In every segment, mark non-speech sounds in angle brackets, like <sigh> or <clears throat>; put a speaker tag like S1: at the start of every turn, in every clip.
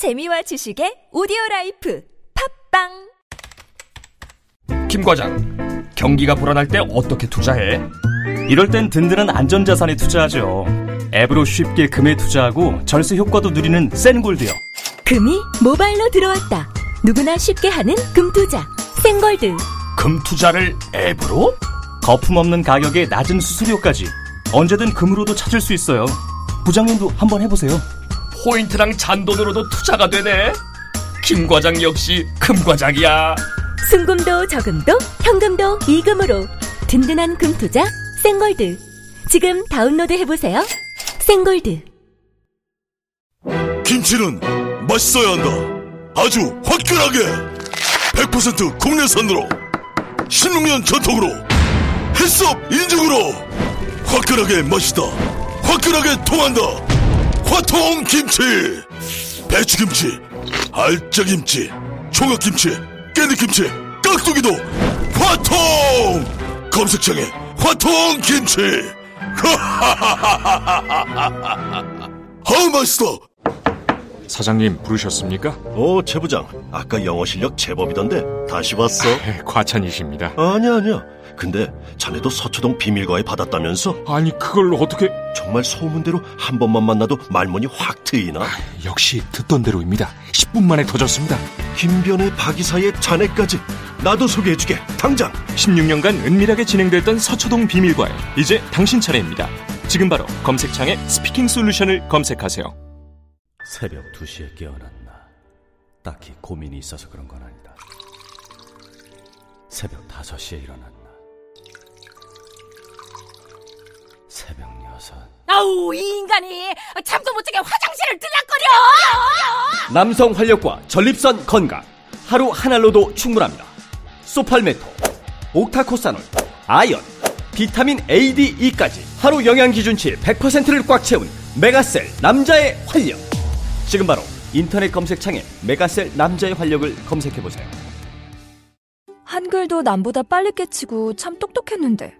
S1: 재미와 지식의 오디오 라이프 팟빵
S2: 김 과장, 경기가 불안할 때 어떻게 투자해?
S3: 이럴 땐 든든한 안전자산에 투자하죠. 앱으로 쉽게 금에 투자하고 절세 효과도 누리는 센골드요.
S1: 금이 모바일로 들어왔다 누구나 쉽게 하는 금투자 센골드
S2: 금 투자를 앱으로?
S3: 거품 없는 가격에 낮은 수수료까지 언제든 금으로도 찾을 수 있어요. 부장님도 한번 해보세요.
S2: 포인트랑 잔돈으로도 투자가 되네. 김 과장 역시 금 과장이야.
S1: 순금도 저금도 현금도 이금으로 든든한 금 투자 센골드 지금 다운로드 해보세요 센골드
S4: 김치는 맛있어야 한다. 아주 화끈하게 100% 국내산으로 16년 전통으로 햇섭 인증으로 화끈하게 맛있다. 화끈하게 통한다. 화통 김치. 배추김치, 알짜김치, 총각김치, 깨잎김치, 깍두기도 화통. 검색창에 화통 김치. 아우 <laughs> 맛있어.
S5: 사장님 부르셨습니까?
S6: 오, 최 부장. 아까 영어 실력 제법이던데 다시 봤어?
S5: 네, 과찬이십니다.
S6: 아니야, 아니야. 근데 자네도 서초동 비밀과외 받았다면서?
S5: 아니 그걸 어떻게?
S6: 정말 소문대로 한 번만 만나도 말문이 확 트이나?
S5: 역시 듣던 대로입니다. 10분 만에 터졌습니다.
S6: 김변의 박이사의 자네까지 나도 소개해주게. 당장.
S3: 16년간 은밀하게 진행됐던 서초동 비밀과외 이제 당신 차례입니다. 지금 바로 검색창에 스피킹 솔루션을 검색하세요.
S7: 새벽 2시에 깨어났나. 딱히 고민이 있어서 그런 건 아니다. 새벽 5시에 일어났나. 새벽 6.
S8: 아우 이 인간이 잠도 못 자게 화장실을 들락거려
S9: 남성 활력과 전립선 건강 하루 한 알로도 충분합니다. 소팔메토, 옥타코사놀, 아연, 비타민 A, D, E까지 하루 영양 기준치 100%를 꽉 채운 메가셀 남자의 활력. 지금 바로 인터넷 검색창에 메가셀 남자의 활력을 검색해 보세요.
S10: 한글도 남보다 빨리 깨치고 참 똑똑했는데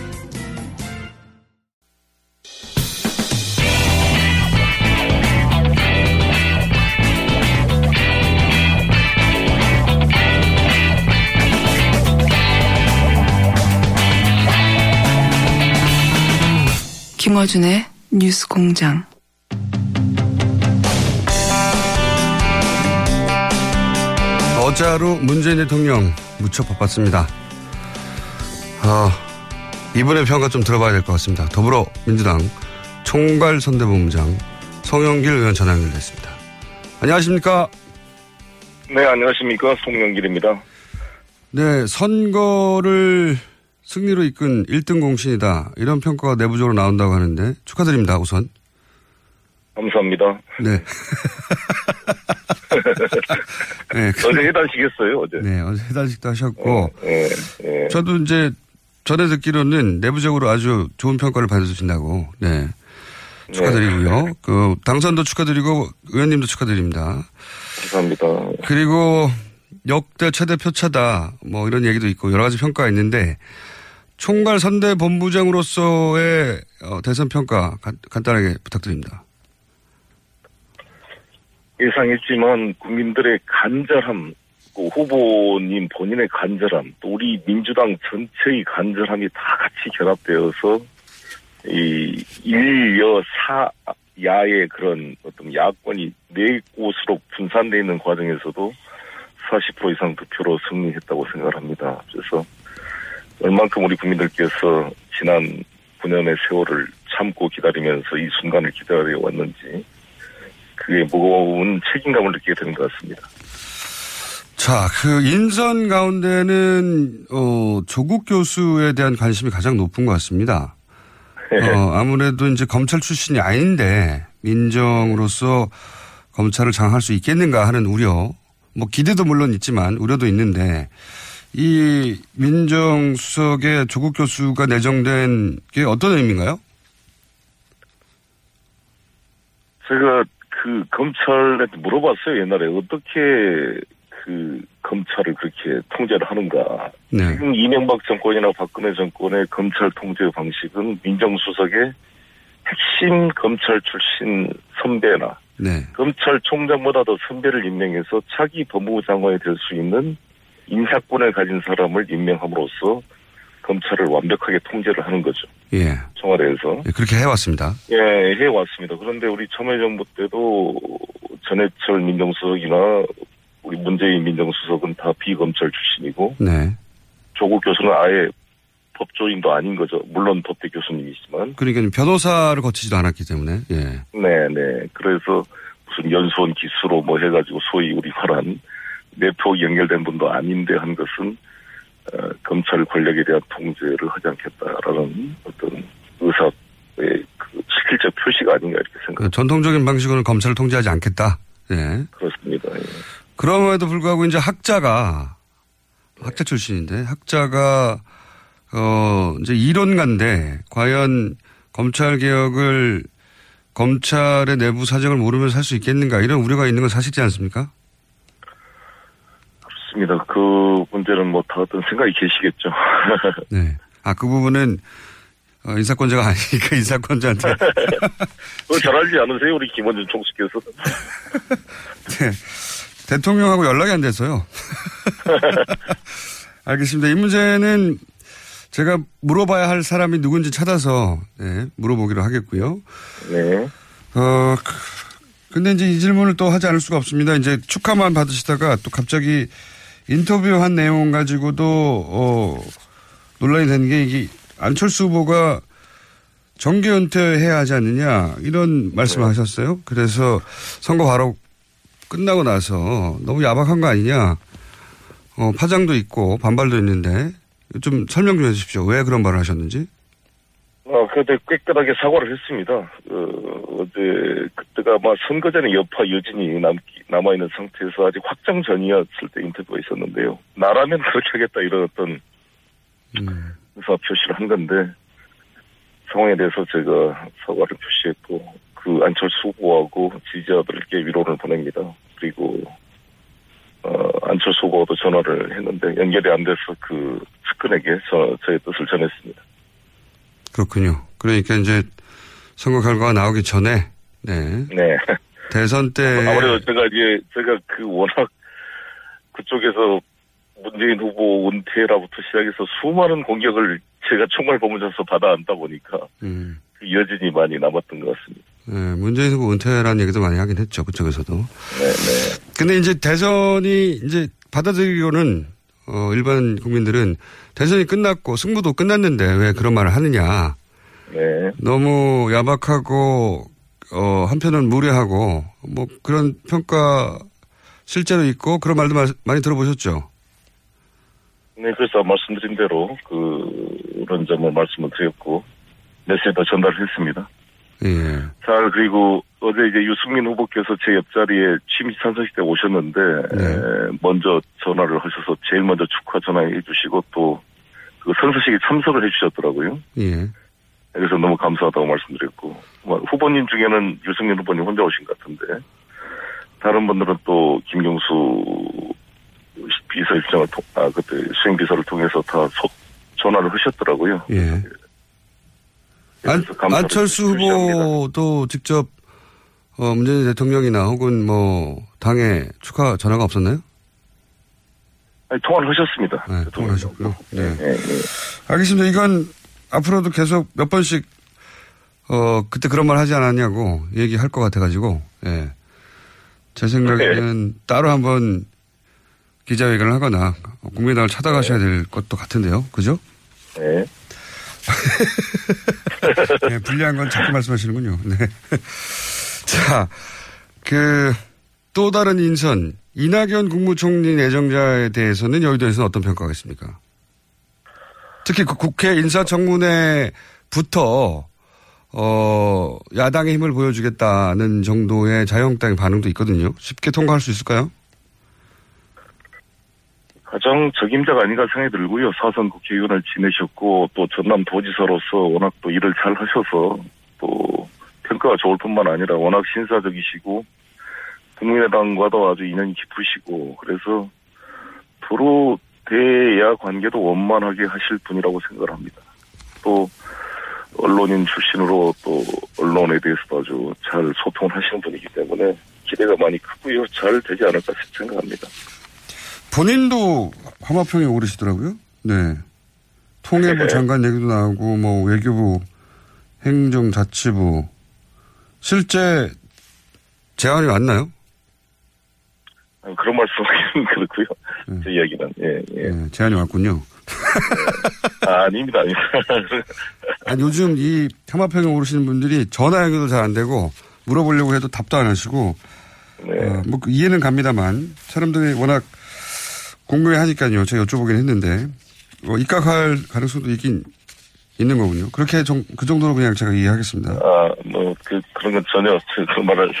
S11: 김어준의 뉴스 공장.
S12: 어제 하루 문재인 대통령 무척 바빴습니다. 아, 이분의 평가 좀 들어봐야 될 것 같습니다. 더불어민주당 총괄 선대본부장 송영길 의원 전화 연결됐습니다. 안녕하십니까?
S13: 네, 안녕하십니까. 송영길입니다.
S12: 네, 선거를 승리로 이끈 1등 공신이다. 이런 평가가 내부적으로 나온다고 하는데 축하드립니다, 우선.
S13: 감사합니다.
S12: 네. <laughs>
S13: 네 어제 해단식했어요, 어제.
S12: 네, 어제 해단식도 하셨고.
S13: 네, 네.
S12: 저도 이제 전에 듣기로는 내부적으로 아주 좋은 평가를 받으신다고. 네. 축하드리고요. 네. 그 당선도 축하드리고 의원님도 축하드립니다.
S13: 감사합니다.
S12: 그리고 역대 최대 표차다. 뭐 이런 얘기도 있고 여러 가지 평가가 있는데 총괄 선대 본부장으로서의 어, 대선 평가 간단하게 부탁드립니다.
S13: 예상했지만 국민들의 간절함, 그 후보님 본인의 간절함, 또 우리 민주당 전체의 간절함이 다 같이 결합되어서 이 일여 사 야의 그런 어떤 야권이 네 곳으로 분산되어 있는 과정에서도 40% 이상 득표로 승리했다고 생각을 합니다. 그래서 얼만큼 우리 국민들께서 지난 9년의 세월을 참고 기다리면서 이 순간을 기다려 왔는지 그게 무거운 책임감을 느끼게 되는 것 같습니다.
S12: 자, 그 인선 가운데는 어, 조국 교수에 대한 관심이 가장 높은 것 같습니다. 어, 아무래도 이제 검찰 출신이 아닌데 민정으로서 검찰을 장악할 수 있겠는가 하는 우려, 뭐 기대도 물론 있지만 우려도 있는데 이 민정수석의 조국 교수가 내정된 게 어떤 의미인가요?
S13: 제가 그 검찰한테 물어봤어요 옛날에 어떻게 그 검찰을 그렇게 통제를 하는가.
S12: 네.
S13: 지금 이명박 정권이나 박근혜 정권의 검찰 통제 방식은 민정수석의 핵심 검찰 출신 선배나
S12: 네.
S13: 검찰총장보다도 선배를 임명해서 차기 법무부 장관이 될 수 있는 인사권을 가진 사람을 임명함으로써 검찰을 완벽하게 통제를 하는 거죠.
S12: 예.
S13: 청와대에서.
S12: 예, 그렇게 해왔습니다.
S13: 예, 해왔습니다. 그런데 우리 참여 정부 때도 전해철 민정수석이나 우리 문재인 민정수석은 다 비검찰 출신이고
S12: 네.
S13: 조국 교수는 아예 법조인도 아닌 거죠. 물론 법대 교수님이지만.
S12: 그러니까 변호사를 거치지도 않았기 때문에, 예.
S13: 네, 네. 그래서 무슨 연수원 기수로 뭐 해가지고 소위 우리 말한 네트워크 연결된 분도 아닌데 한 것은 어, 검찰 권력에 대한 통제를 하지 않겠다라는 어떤 의사의 그 실질적 표시가 아닌가 이렇게 생각.
S12: 그 전통적인 방식으로는 검찰을 통제하지 않겠다. 예.
S13: 그렇습니다. 예.
S12: 그럼에도 불구하고 이제 학자가, 학자 출신인데, 학자가, 어, 이제 이론가인데, 과연 검찰 개혁을 검찰의 내부 사정을 모르면서 할 수 있겠는가, 이런 우려가 있는 건 사실이지 않습니까?
S13: 그렇습니다. 그 문제는 뭐 다 어떤 생각이 계시겠죠. <laughs>
S12: 네. 아, 그 부분은, 어, 인사권자가 아니니까 인사권자한테.
S13: 그거 잘 알지 않으세요? 우리 김원준 총수께서. <laughs>
S12: 네. 대통령하고 연락이 안 돼서요. <laughs> 알겠습니다. 이 문제는 제가 물어봐야 할 사람이 누군지 찾아서 네, 물어보기로 하겠고요.
S13: 네.
S12: 어, 그- 근데 이제 이 질문을 또 하지 않을 수가 없습니다. 이제 축하만 받으시다가 또 갑자기 인터뷰한 내용 가지고도 어, 논란이 되는 게 이게 안철수 후보가 정계 은퇴해야 하지 않느냐 이런 말씀을 하셨어요. 그래서 선거 바로 끝나고 나서 너무 야박한 거 아니냐. 어, 파장도 있고 반발도 있는데 좀 설명 좀 해주십시오. 왜 그런 말을 하셨는지.
S13: 어, 그때 깨끗하게 사과를 했습니다. 어, 어제, 그때가 아마 선거 전에 여파 여진이 남, 남아있는 상태에서 아직 확정 전이었을 때 인터뷰가 있었는데요. 나라면 그렇게 하겠다 이런 어떤 의사 표시를 한 건데, 상황에 대해서 제가 사과를 표시했고, 그 안철수 후보하고 지지자들께 위로를 보냅니다. 그리고, 어, 안철수 후보도 전화를 했는데 연결이 안 돼서 그 측근에게 저, 저의 뜻을 전했습니다.
S12: 그렇군요. 그러니까 이제 선거 결과가 나오기 전에 네.
S13: 네.
S12: 대선 때
S13: 아무래도 제가 이제 제가 그 워낙 그쪽에서 문재인 후보 은퇴라부터 시작해서 수많은 공격을 제가 총괄 법무장서 받아안다 보니까
S12: 음,
S13: 그 여진이 많이 남았던 것 같습니다.
S12: 네, 문재인 후보 은퇴라는 얘기도 많이 하긴 했죠. 그쪽에서도.
S13: 네, 네.
S12: 근데 이제 대선이 이제 받아들이기로는 어, 일반 국민들은 대선이 끝났고 승부도 끝났는데 왜 그런 말을 하느냐.
S13: 네.
S12: 너무 야박하고 어, 한편은 무례하고 뭐 그런 평가 실제로 있고 그런 말도 마- 많이 들어보셨죠.
S13: 네, 그래서 말씀드린 대로 그런 점을 말씀을 드렸고 메시지도 전달했습니다.
S12: 예.
S13: 잘 그리고 어제 이제 유승민 후보께서 제 옆자리에 취임 찬성식 때 오셨는데 에, 먼저 전화를 하셔서 제일 먼저 축하 전화해 주시고 또 그 선서식에 참석을 해 주셨더라고요.
S12: 예.
S13: 그래서 너무 감사하다고 말씀드렸고 뭐 후보님 중에는 유승민 후보님 혼자 오신 것 같은데 다른 분들은 또 김경수 비서실장을 통, 아 그때 수행 비서를 통해서 다 소- 전화를 하셨더라고요.
S12: 예. 안, 안철수 후보도 직접 어, 문재인 대통령이나 혹은 뭐 당에 축하 전화가 없었나요?
S13: 아니, 통화를 하셨습니다.
S12: 네, 통화를 하셨고요. 네.
S13: 예, 예.
S12: 알겠습니다. 이건 앞으로도 계속 몇 번씩 어 그때 그런 말 하지 않았냐고 얘기할 것 같아가지고 예. 제 생각에는 따로 한번 기자회견을 하거나 국민당을 찾아가셔야 될 것도 같은데요. 그죠?
S13: 네.
S12: 네, <laughs> 불리한 건 자꾸 말씀하시는군요. 네. 자, 그, 또 다른 인선, 이낙연 국무총리 내정자에 대해서는 여의도에서는 어떤 평가가 있습니까? 특히 그 국회 인사청문회부터, 어, 야당의 힘을 보여주겠다는 정도의 자유한국당의 반응도 있거든요. 쉽게 통과할 수 있을까요?
S13: 가장 적임자가 아닌가 생각이 들고요. 사선 국회의원을 지내셨고 또 전남 도지사로서 워낙 또 일을 잘 하셔서 또 평가가 좋을 뿐만 아니라 워낙 신사적이시고 국민의당과도 아주 인연이 깊으시고 그래서 도로 대야 관계도 원만하게 하실 분이라고 생각을 합니다. 또 언론인 출신으로 또 언론에 대해서도 아주 잘 소통을 하시는 분이기 때문에 기대가 많이 크고요. 잘 되지 않을까 생각합니다.
S12: 본인도 화마평에 오르시더라고요. 네. 통일부 장관 얘기도 나오고, 뭐, 외교부, 행정자치부. 실제 제안이 왔나요?
S13: 그런 말씀하기는 <laughs> 그렇고요. 제 이야기는, 예, 예.
S12: 네, 제안이 왔군요.
S13: 아, 아닙니다, 아닙니다. <laughs>
S12: 아니, 요즘 이 화마평에 오르시는 분들이 전화 연결도 잘 안 되고, 물어보려고 해도 답도 안 하시고, 어, 뭐, 이해는 갑니다만, 사람들이 워낙 궁금해 하니까요. 제가 여쭤보긴 했는데, 뭐, 입각할 가능성도 있긴 있는 거군요. 그렇게 좀, 그 정도로 그냥 제가 이해하겠습니다.
S13: 아, 뭐, 그, 그런 건 전혀 그 말할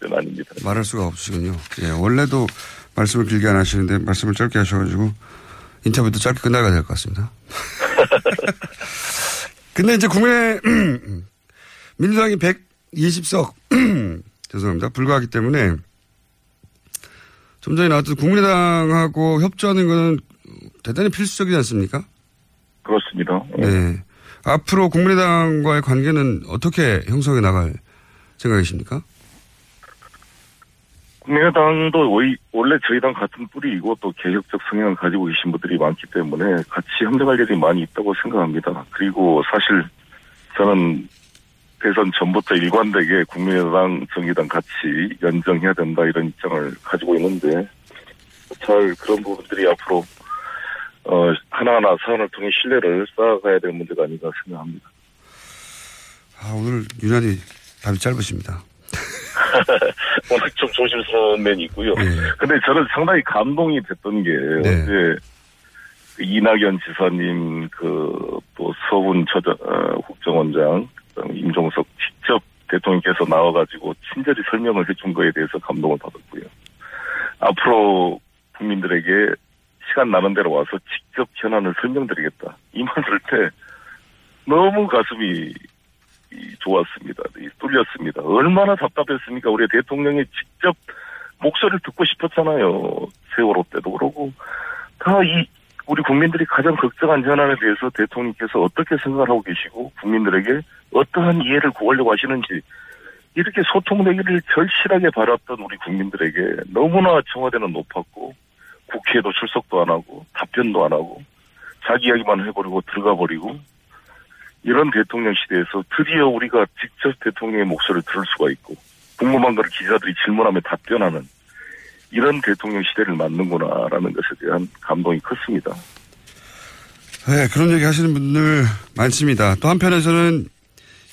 S13: 건 아닙니다.
S12: 말할 수가 없으시군요. 예, 원래도 말씀을 길게 안 하시는데 말씀을 짧게 하셔가지고 인터뷰도 짧게 끝나가야 될 것 같습니다. <laughs> 근데 이제 국내 <clears throat> 민주당이 120석 <clears throat> 죄송합니다 불과하기 때문에 좀 전에 나왔던 국민의당하고 협조하는 것은 대단히 필수적이지 않습니까?
S13: 그렇습니다.
S12: 네. 앞으로 국민의당과의 관계는 어떻게 형성해 나갈 생각이십니까?
S13: 국민의당도 원래 저희 당 같은 뿌리이고 또 개혁적 성향을 가지고 계신 분들이 많기 때문에 같이 협력할 일이 많이 있다고 생각합니다. 그리고 사실 저는 대선 전부터 일관되게 국민의당, 정의당 같이 연정해야 된다 이런 입장을 가지고 있는데 잘 그런 부분들이 앞으로 어, 하나하나 사안을 통해 신뢰를 쌓아가야 될 문제가 아닌가 생각합니다.
S12: 아, 오늘 유난히 답이 짧으십니다. <laughs>
S13: 워낙 좀 조심스러운 면이 있고요. 네. 근데 저는 상당히 감동이 됐던 게 네. 어제 그 이낙연 지사님 그 또 서훈 처 어, 국정원장 임종석 직접 대통령께서 나와가지고 친절히 설명을 해준 거에 대해서 감동을 받았고요. 앞으로 국민들에게 시간 나는 대로 와서 직접 현안을 설명드리겠다. 이말 들을 때 너무 가슴이 좋았습니다. 뚫렸습니다. 얼마나 답답했습니까? 우리 대통령이 직접 목소리를 듣고 싶었잖아요. 세월호 때도 그러고 다 이 우리 국민들이 가장 걱정한 현안에 대해서 대통령께서 어떻게 생각을 하고 계시고 국민들에게 어떠한 이해를 구하려고 하시는지 이렇게 소통되기를 절실하게 바랐던 우리 국민들에게 너무나 청와대는 높았고 국회에도 출석도 안 하고 답변도 안 하고 자기 이야기만 해버리고 들어가 버리고 이런 대통령 시대에서 드디어 우리가 직접 대통령의 목소리를 들을 수가 있고 궁금한 걸 기자들이 질문하며 답변하는 이런 대통령 시대를 맞는구나라는 것에 대한 감동이 컸습니다.
S12: 네, 그런 얘기 하시는 분들 많습니다. 또 한편에서는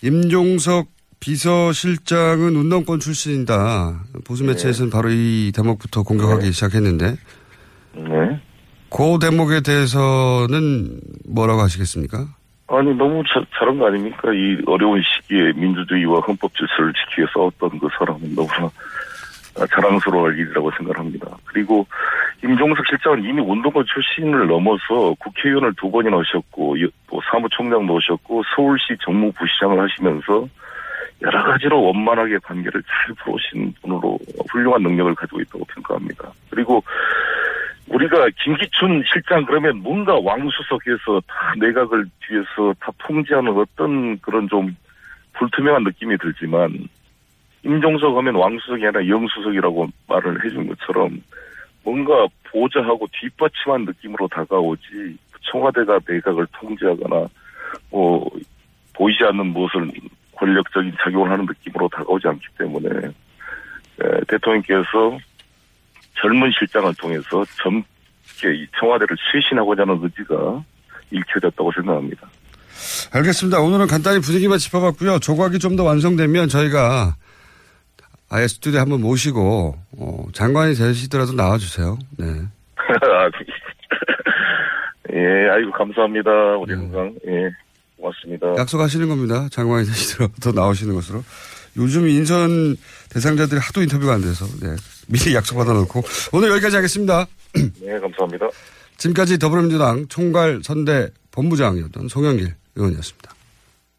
S12: 임종석 비서실장은 운동권 출신이다. 보수 매체에서는 네. 바로 이 대목부터 공격하기 네. 시작했는데.
S13: 네.
S12: 그 대목에 대해서는 뭐라고 하시겠습니까?
S13: 아니 너무 자, 잘한 거 아닙니까? 이 어려운 시기에 민주주의와 헌법 질서를 지키기 위해 싸웠던 그 사람은 너무나 자랑스러울 일이라고 생각합니다. 그리고 임종석 실장은 이미 운동권 출신을 넘어서 국회의원을 두 번이나 하셨고 또 사무총장도 하셨고 서울시 정무부시장을 하시면서 여러 가지로 원만하게 관계를 잘 풀어오신 분으로 훌륭한 능력을 가지고 있다고 평가합니다. 그리고 우리가 김기춘 실장 그러면 뭔가 왕수석에서 다 내각을 뒤에서 다 통제하는 어떤 그런 좀 불투명한 느낌이 들지만 임종석 하면 왕수석이 아니라 영수석이라고 말을 해준 것처럼 뭔가 보좌하고 뒷받침한 느낌으로 다가오지 청와대가 내각을 통제하거나 뭐 보이지 않는 무엇을 권력적인 작용을 하는 느낌으로 다가오지 않기 때문에 대통령께서 젊은 실장을 통해서 젊게 이 청와대를 쇄신하고자 하는 의지가 읽혀졌다고 생각합니다.
S12: 알겠습니다. 오늘은 간단히 분위기만 짚어봤고요. 조각이 좀 더 완성되면 저희가 아예 스튜디오에 한번 모시고 어, 장관이 되시더라도 나와주세요. 네. <laughs>
S13: 예, 아이고 감사합니다. 우리 항상 예, 고맙습니다.
S12: 약속하시는 겁니다. 장관이 되시더라도 나오시는 것으로. 요즘 인선 대상자들이 하도 인터뷰가 안 돼서 네. 미리 약속 받아놓고 오늘 여기까지 하겠습니다. <clears throat>
S13: 네, 감사합니다.
S12: 지금까지 더불어민주당 총괄 선대 본부장이었던 송영길 의원이었습니다.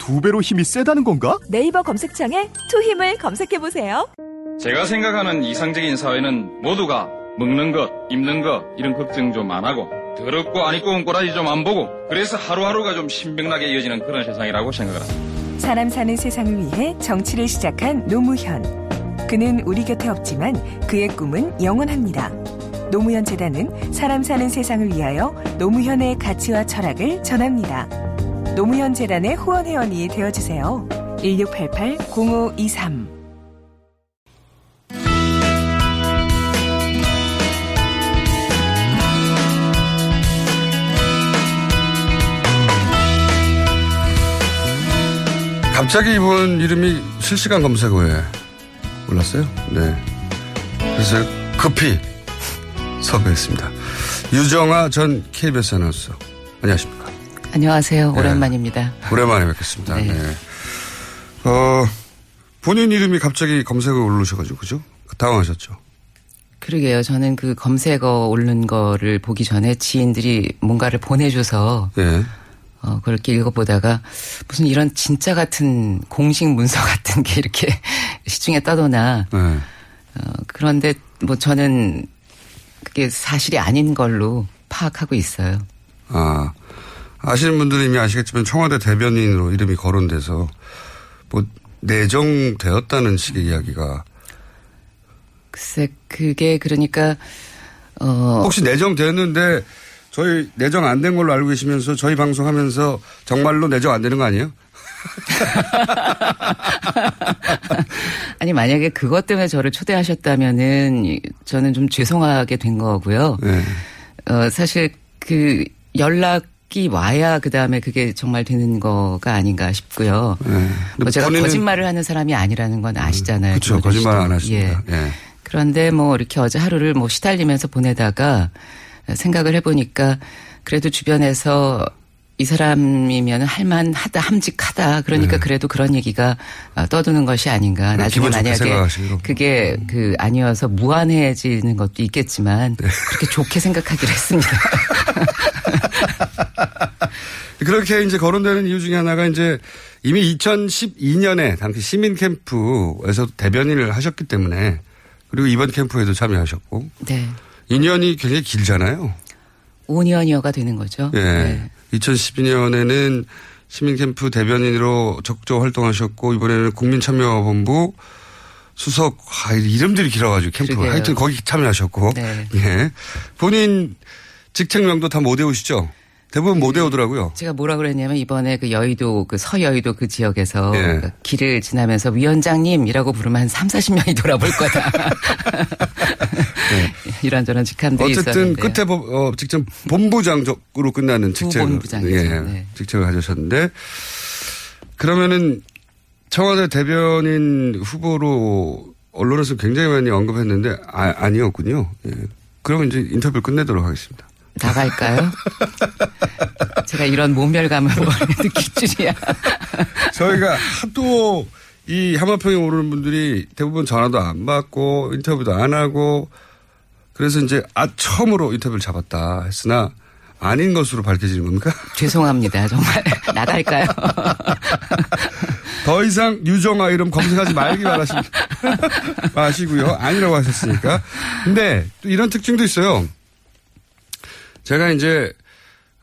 S11: 두 배로 힘이 세다는 건가?
S10: 네이버 검색창에 투 힘을 검색해보세요.
S14: 제가 생각하는 이상적인 사회는 모두가 먹는 것, 입는 것 이런 걱정 좀 안 하고 더럽고 아니꼬운 꼬라지 좀 안 보고 그래서 하루하루가 좀 신명나게 이어지는 그런 세상이라고 생각을 합니다.
S15: 사람 사는 세상을 위해 정치를 시작한 노무현. 그는 우리 곁에 없지만 그의 꿈은 영원합니다. 노무현 재단은 사람 사는 세상을 위하여 노무현의 가치와 철학을 전합니다. 노무현 재단의 후원 회원이 되어 주세요. 1688-0523
S12: 갑자기 이분 이름이 실시간 검색어에 올랐어요. 네. 그래서 급히 <laughs> 섭외했습니다. 유정아 전 KBS 아나운서. 안녕하십니까.
S16: 안녕하세요.
S12: 네.
S16: 오랜만입니다.
S12: 오랜만에 뵙겠습니다.
S16: 네.
S12: 네. 어, 본인 이름이 갑자기 검색어에 오르셔가지고, 그죠? 당황하셨죠?
S16: 그러게요. 저는 그 검색어 오른 거를 보기 전에 지인들이 뭔가를 보내줘서
S12: 예.
S16: 어, 그걸 이렇게 읽어보다가 무슨 이런 진짜 같은 공식 문서 <laughs> 같은 게 이렇게 <laughs> 시중에 떠도나.
S12: 네.
S16: 어, 그런데 뭐 저는 그게 사실이 아닌 걸로 파악하고 있어요.
S12: 아, 아시는 분들은 이미 아시겠지만 청와대 대변인으로 이름이 거론돼서 뭐 내정되었다는 식의 이야기가
S16: 글쎄, 그게 그러니까, 어.
S12: 혹시 내정되었는데 저희 내정 안 된 걸로 알고 계시면서 저희 방송하면서 정말로 내정 안 되는 거 아니에요? <laughs>
S16: 아니, 만약에 그것 때문에 저를 초대하셨다면은 이- 저는 좀 죄송하게 된 거고요.
S12: 네.
S16: 어, 사실 그 연락 이 와야 그 다음에 그게 정말 되는 거가 아닌가 싶고요. 뭐 제가
S12: 네. 본인은- 음,
S16: 거짓말을 하는 사람이 아니라는 건 아시잖아요.
S12: 그렇죠. 거짓말. 안 하십니다.
S16: 예.
S12: 예.
S16: 그런데 뭐 이렇게 어제 하루를 뭐 시달리면서 보내다가 생각을 해보니까 그래도 주변에서 이 사람이면 할만하다, 함직하다. 그러니까 그래도 그런 얘기가 어, 떠도는 것이 아닌가.
S12: 네,
S16: 나중에 만약에. 그게 그 아니어서 무한해지는 것도 있겠지만
S12: 네.
S16: 그렇게 좋게 생각하기로 했습니다. <laughs> <laughs>
S12: 그렇게 이제 거론되는 이유 중에 하나가 이제 이미 2012년에 당시 시민 캠프에서 대변인을 하셨기 때문에 그리고 이번 캠프에도 참여하셨고
S16: 네.
S12: 2년이 굉장히 길잖아요.
S16: 5년여가 되는 거죠.
S12: 예.
S16: 네.
S12: 2012년에는 시민 캠프 대변인으로 적극 활동하셨고 이번에는 국민참여본부 수석 아, 이름들이 길어가지고 캠프
S16: 그러게요.
S12: 하여튼 거기 참여하셨고
S16: 네.
S12: 예 본인 직책명도 다 못 외우시죠? 대부분 못 외우더라고요.
S16: 제가 뭐라 그랬냐면 이번에 그 여의도 그 서여의도 그 지역에서
S12: 예.
S16: 그 길을 지나면서 위원장님이라고 부르면 한 3, 40명이 돌아볼 거다. <laughs> 이런저런 직함들이
S12: 네. 어쨌든
S16: 있었는데.
S12: 끝에 보- 어, 직접 본부장적으로 끝나는 직책
S16: 부본부장이죠.
S12: 예,
S16: 네.
S12: 직책을 가지셨는데 그러면은 청와대 대변인 후보로 언론에서 굉장히 많이 언급했는데 아, 아니었군요. 예. 그러면 이제 인터뷰를 끝내도록 하겠습니다.
S16: 나갈까요? 제가 이런 모멸감을 느낄 줄이야.
S12: 저희가 하도 이 하마평에 오르는 분들이 대부분 전화도 안 받고 인터뷰도 안 하고 그래서 이제 아 처음으로 인터뷰를 잡았다 했으나 아닌 것으로 밝혀지는 겁니까?
S16: 죄송합니다. 정말 <laughs> 나갈까요?
S12: 더 이상 유정아 이름 검색하지 말기 바라시, <laughs> 마시고요. 아니라고 하셨으니까. 근데 또 이런 특징도 있어요. 제가 이제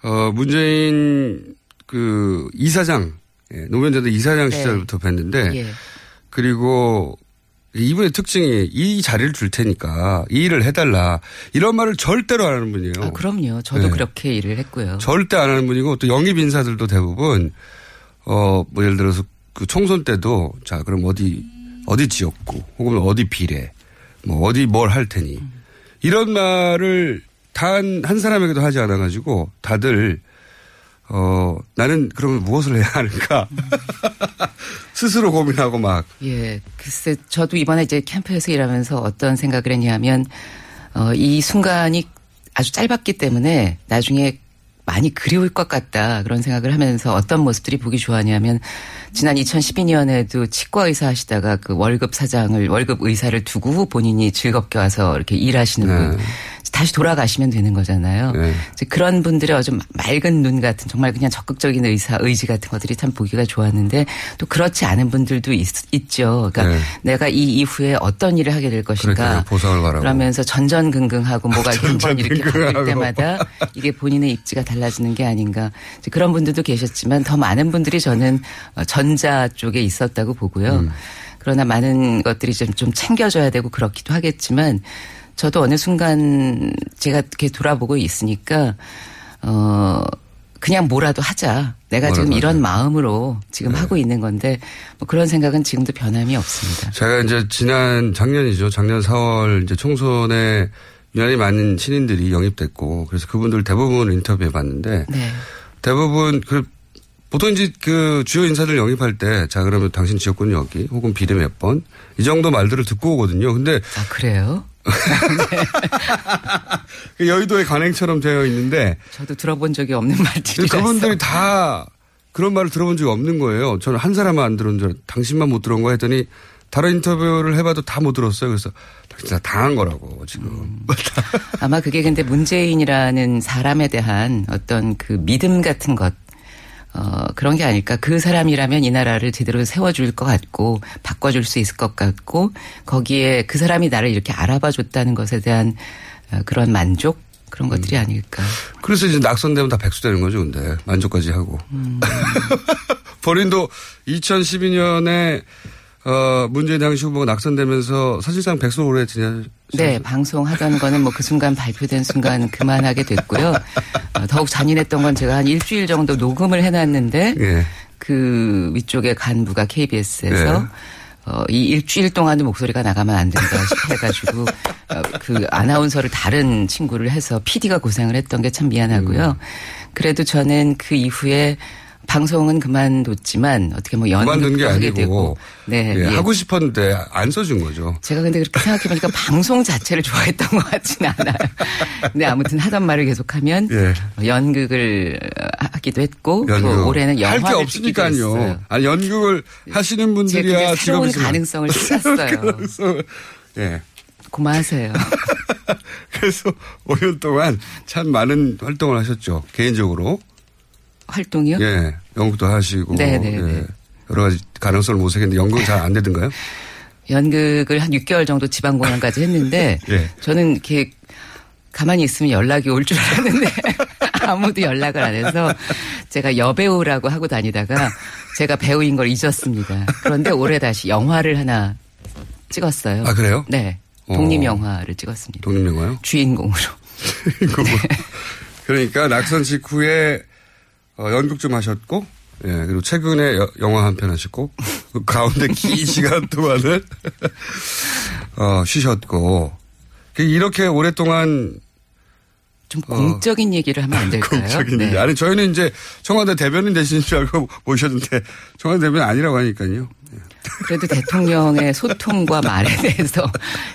S12: 어 문재인 그 이사장 예, 노무현재단 이사장
S16: 네.
S12: 시절부터 뵀는데
S16: 예.
S12: 그리고 이분의 특징이 이 자리를 줄 테니까 이 일을 해달라 이런 말을 절대로 안 하는 분이에요.
S16: 아, 그럼요. 저도
S12: 네.
S16: 그렇게 일을 했고요.
S12: 절대 안 하는 분이고 또 영입 인사들도 대부분 어 뭐 예를 들어서 그 총선 때도 자 그럼 어디 어디 지역구 혹은 어디 비례 뭐 어디 뭘 할 테니 이런 말을 단 한 사람에게도 하지 않아 가지고 다들 어, 나는 그러면 무엇을 해야 하는가. <laughs> 스스로 고민하고 막.
S16: 예, 글쎄, 저도 이번에 이제 캠프에서 일하면서 어떤 생각을 했냐면, 어, 이 순간이 아주 짧았기 때문에 나중에 많이 그리울 것 같다 그런 생각을 하면서 어떤 모습들이 보기 좋았냐면 지난 2012년에도 치과 의사 하시다가 그 월급 사장을 월급 의사를 두고 본인이 즐겁게 와서 이렇게 일하시는 분 다시 돌아가시면 되는 거잖아요.
S12: 네.
S16: 그런 분들의 아주 맑은 눈 같은 정말 그냥 적극적인 의사 의지 같은 것들이 참 보기가 좋았는데 또 그렇지 않은 분들도 있, 죠 그러니까
S12: 네.
S16: 내가 이 이후에 어떤 일을 하게 될 것인가. 그러면서 전전긍긍하고 뭐가 한번 이렇게 바뀔. <laughs> 때마다 이게 본인의 입지가 달라지는 게 아닌가 그런 분들도 계셨지만 더 많은 분들이 저는 어, 전자 쪽에 있었다고 보고요.
S12: 음.
S16: 그러나 많은 것들이 좀, 좀 챙겨줘야 되고 그렇기도 하겠지만 저도 어느 순간 제가 이렇게 돌아보고 있으니까 어 그냥 뭐라도 하자. 내가 지금
S12: 뭐라도
S16: 이런 마음으로 지금
S12: 네.
S16: 하고 있는 건데 뭐 그런 생각은 지금도 변함이 없습니다.
S12: 제가 이제 지난 작년이죠. 작년 4월 이제 총선에 유난히 많은 신인들이 영입됐고 그래서 그분들 대부분 인터뷰해 봤는데
S16: 네.
S12: 대부분 그 보통 이제 그 주요 인사들 영입할 때 자 그러면 당신 지역구는 여기 혹은 비례 몇 번 이 정도 말들을 듣고 오거든요. 근데
S16: 아 그래요? <laughs>
S12: 그 여의도의 관행처럼 되어 있는데
S16: 저도 들어본 적이 없는 말들이
S12: 그분들이 다 그런 말을 들어본 적이 없는 거예요. 저는 한 사람만 안 들은 줄, 당신만 못 들은 거 했더니 다른 인터뷰를 해봐도 다 못 들었어요. 그래서 당신 다 당한 거라고 지금.
S16: 아마 그게 근데 문재인이라는 사람에 대한 어떤 그 믿음 같은 것, 어, 그런 게 아닐까. 그 사람이라면 이 나라를 제대로 세워줄 것 같고, 바꿔줄 수 있을 것 같고, 거기에 그 사람이 나를 이렇게 알아봐 줬다는 것에 대한 어, 그런 만족? 그런 것들이 아닐까.
S12: 그래서 이제 낙선되면 다 백수되는 거죠, 근데. 만족까지 하고. <laughs> 본인도 2012년에 어, 문재인 당시 후보가 낙선되면서 사실상 백수 오래 지내.
S16: 네, 방송하던 거는 뭐 그 순간 발표된 순간 그만하게 됐고요. 어, 더욱 잔인했던 건 제가 한 일주일 정도 녹음을 해놨는데
S12: 예.
S16: 그 위쪽의 간부가 KBS에서
S12: 네.
S16: 어, 이 일주일 동안도 목소리가 나가면 안 된다 해가지고 어, 그 아나운서를 다른 친구를 해서 PD가 고생을 했던 게 참 미안하고요.
S12: 음.
S16: 그래도 저는 그 이후에 방송은 그만뒀지만 어떻게 뭐 연극도 하게
S12: 아니고.
S16: 되고 네
S12: 예,
S16: 예.
S12: 하고 싶었는데 안 써준 거죠.
S16: 제가 근데 그렇게 생각해 보니까 <laughs> 방송 자체를 좋아했던 것 같지는 않아요. 근데 아무튼 하던 말을 계속하면
S12: 예.
S16: 연극을 하기도 했고 또
S12: 연극.
S16: 올해는
S12: 할
S16: 영화를
S12: 게
S16: 찍기도
S12: 없으니까요. 아니, 연극을 하시는
S16: 제
S12: 분들이야 <laughs>
S16: 새로운. 가능성을 찾았어요.
S12: 가능성을. 예.
S16: 고마하세요. <laughs>
S12: 그래서 5년 동안 참 많은 활동을 하셨죠. 개인적으로.
S16: 활동이요?
S12: 예. 연극도 하시고.
S16: 네, 네,
S12: 예.
S16: 네.
S12: 여러 가지 가능성을 모색했는데 연극은 잘 안 되던가요?
S16: 연극을 한 6개월 정도 지방 공연까지 했는데 <laughs>
S12: 예.
S16: 저는 이렇게 가만히 있으면 연락이 올 줄 알았는데 <laughs> 아무도 연락을 안 해서 제가 여배우라고 하고 다니다가 제가 배우인 걸 잊었습니다. 그런데 올해 다시 영화를 하나 찍었어요.
S12: 아, 그래요?
S16: 네.
S12: 어.
S16: 독립 영화를 찍었습니다.
S12: 독립 영화요?
S16: 주인공으로. <laughs>
S12: 그러니까 낙선 직후에 어, 연극 좀 하셨고, 예, 그리고 최근에 여- 영화 한 편 하셨고, 그 가운데 긴 <laughs> 시간 동안을 <laughs> 어, 쉬셨고, 그 이렇게 오랫동안
S16: 좀 공적인 얘기를 하면 안 <laughs> 될까요?
S12: 어. 공적인
S16: 네.
S12: 얘기. 아니 저희는 이제 청와대 대변인 되시는 줄 알고 모셨는데 청와대 대변인 아니라고 하니까요.
S16: 그래도 대통령의 소통과 말에 대해서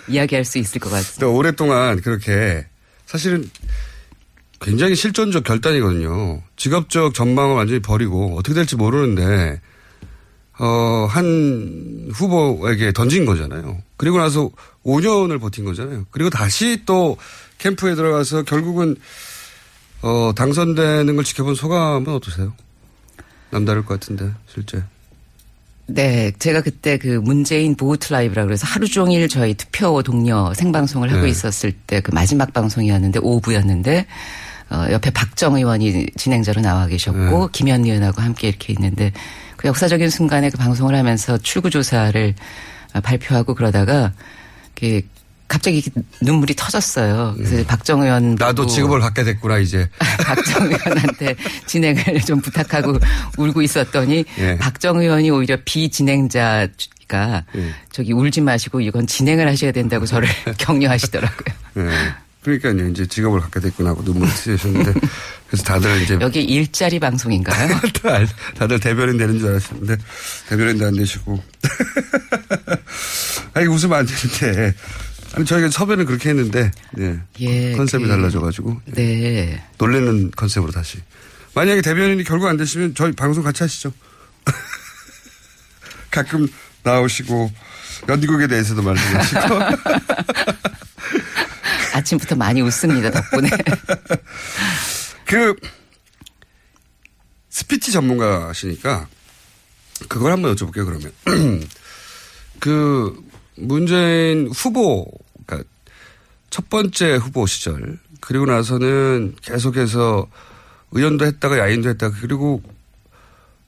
S16: 이야기할 수 있을 것 같습니다.
S12: 오랫동안 그렇게 사실은 굉장히 실존적 결단이거든요. 직업적 전망을 완전히 버리고 어떻게 될지 모르는데 어, 한 후보에게 던진 거잖아요. 그리고 나서 5년을 버틴 거잖아요. 그리고 다시 또 캠프에 들어가서 결국은 어, 당선되는 걸 지켜본 소감은 어떠세요? 남다를 것 같은데 실제.
S16: 네, 제가 그때 그 문재인 보우트 라이브라 그래서 하루 종일 저희 투표 동료 생방송을 하고
S12: 네.
S16: 있었을 때 그 마지막 방송이었는데 오후였는데 어, 옆에 박정 의원이 진행자로 나와 계셨고 김현 의원하고 함께 이렇게 있는데 그 역사적인 순간에 그 방송을 하면서 출구 조사를 어, 발표하고 그러다가 이렇게 갑자기 눈물이 터졌어요. 그래서 박정 의원
S12: 나도 직업을 갖게 됐구나 이제. <laughs>
S16: 박정 의원한테 진행을 좀 부탁하고 울고 있었더니
S12: 예.
S16: 박정 의원이 오히려 비진행자가
S12: 예.
S16: 저기 울지 마시고 이건 진행을 하셔야 된다고 저를 <laughs> 격려하시더라고요.
S12: 네. 그러니까요. 이제 직업을 갖게 됐구나 하고 눈물을 흘리셨는데 <laughs> 그래서 다들 이제
S16: 여기 일자리 방송인가요? <laughs>
S12: 다들 대변인 되는 줄 알았는데 대변인도 안 되시고. <laughs> 아니 웃으면 안 되는데. 아니 저희가 섭외는 그렇게 했는데 네.
S16: 예,
S12: 컨셉이
S16: 그-
S12: 달라져가지고
S16: 네.
S12: 놀래는 컨셉으로 다시. 만약에 대변인이 결국 안 되시면 저희 방송 같이 하시죠. 가끔 나오시고 연극에 대해서도 말씀하시고.
S16: 아침부터 많이 웃습니다, 덕분에. <laughs>
S12: 그 스피치 전문가시니까 그걸 한번 여쭤볼게요 그러면 <clears throat> 그 문재인 후보 그러니까 첫 번째 후보 시절 그리고 나서는 계속해서 의원도 했다가 야인도 했다가 그리고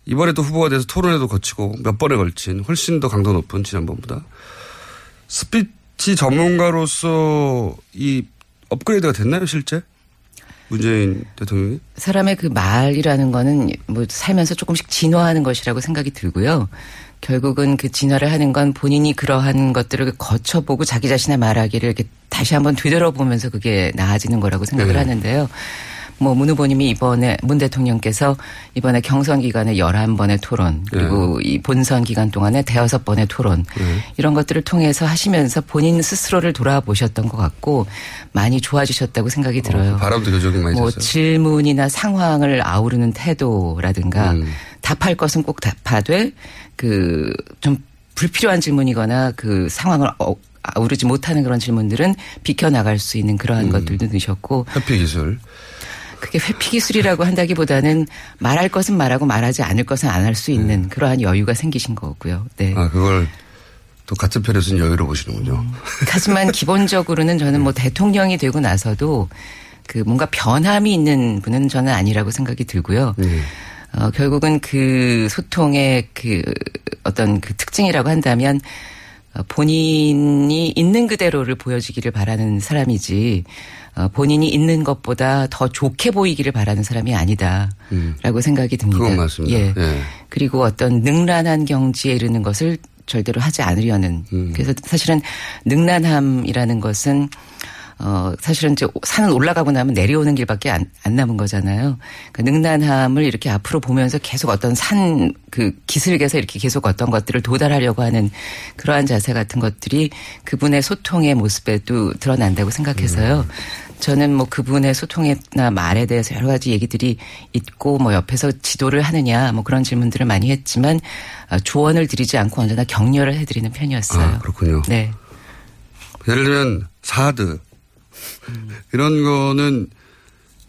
S12: 이번에도 후보가 돼서 토론회도 거치고 몇 번에 걸친 훨씬 더 강도 높은 지난번보다 스피치 전문가로서 이 업그레이드가 됐나요 실제? 문재인 대통령이?
S16: 사람의 그 말이라는 거는 뭐 살면서 조금씩 진화하는 것이라고 생각이 들고요. 결국은 그 진화를 하는 건 본인이 그러한 것들을 거쳐보고 자기 자신의 말하기를 이렇게 다시 한번 되돌아보면서 그게 나아지는 거라고 생각을
S17: 네.
S16: 하는데요. 뭐 문 후보님이 이번에 문 대통령께서 이번에 경선 기간에 11번의 토론 그리고 이 본선 기간 동안에 대여섯 번의 토론 이런 것들을 통해서 하시면서 본인 스스로를 돌아보셨던 것 같고 많이 좋아지셨다고 생각이 들어요.
S12: 바람도 교정이 많이
S16: 뭐
S12: 졌어요.
S16: 질문이나 상황을 아우르는 태도라든가
S12: 음.
S16: 답할 것은 꼭 답하되 그 좀 불필요한 질문이거나 그 상황을 어, 아우르지 못하는 그런 질문들은 비켜 나갈 수 있는 그러한 것들도 넣으셨고
S12: 회피 기술.
S16: 그게 회피 기술이라고 한다기보다는 말할 것은 말하고 말하지 않을 것은 안 할 수 있는 그러한 여유가 생기신 거고요. 네.
S12: 아 그걸 또 같은 편에서는 여유로 보시는군요.
S16: 하지만 기본적으로는 저는 뭐 대통령이 되고 나서도 그 뭔가 변함이 있는 분은 저는 아니라고 생각이 들고요. 어, 결국은 그 소통의 그 어떤 그 특징이라고 한다면 어, 본인이 있는 그대로를 보여주기를 바라는 사람이지 어, 본인이 있는 것보다 더 좋게 보이기를 바라는 사람이 아니다라고 생각이 듭니다.
S12: 그건 맞습니다.
S16: 예.
S12: 예.
S16: 그리고 어떤 능란한 경지에 이르는 것을 절대로 하지 않으려는.
S12: 음.
S16: 그래서 사실은 능란함이라는 것은 어 사실은 이제 산은 올라가고 나면 내려오는 길밖에 안, 안 남은 거잖아요. 그러니까 능란함을 이렇게 앞으로 보면서 계속 어떤 산 그 기슭에서 이렇게 계속 어떤 것들을 도달하려고 하는 그러한 자세 같은 것들이 그분의 소통의 모습에도 드러난다고 생각해서요. 저는 뭐 그분의 소통이나 말에 대해서 여러 가지 얘기들이 있고 뭐 옆에서 지도를 하느냐 뭐 그런 질문들을 많이 했지만 어, 조언을 드리지 않고 언제나 격려를 해드리는 편이었어요.
S12: 아, 그렇군요.
S16: 네.
S12: 예를 들면 사드
S16: 음.
S12: 이런 거는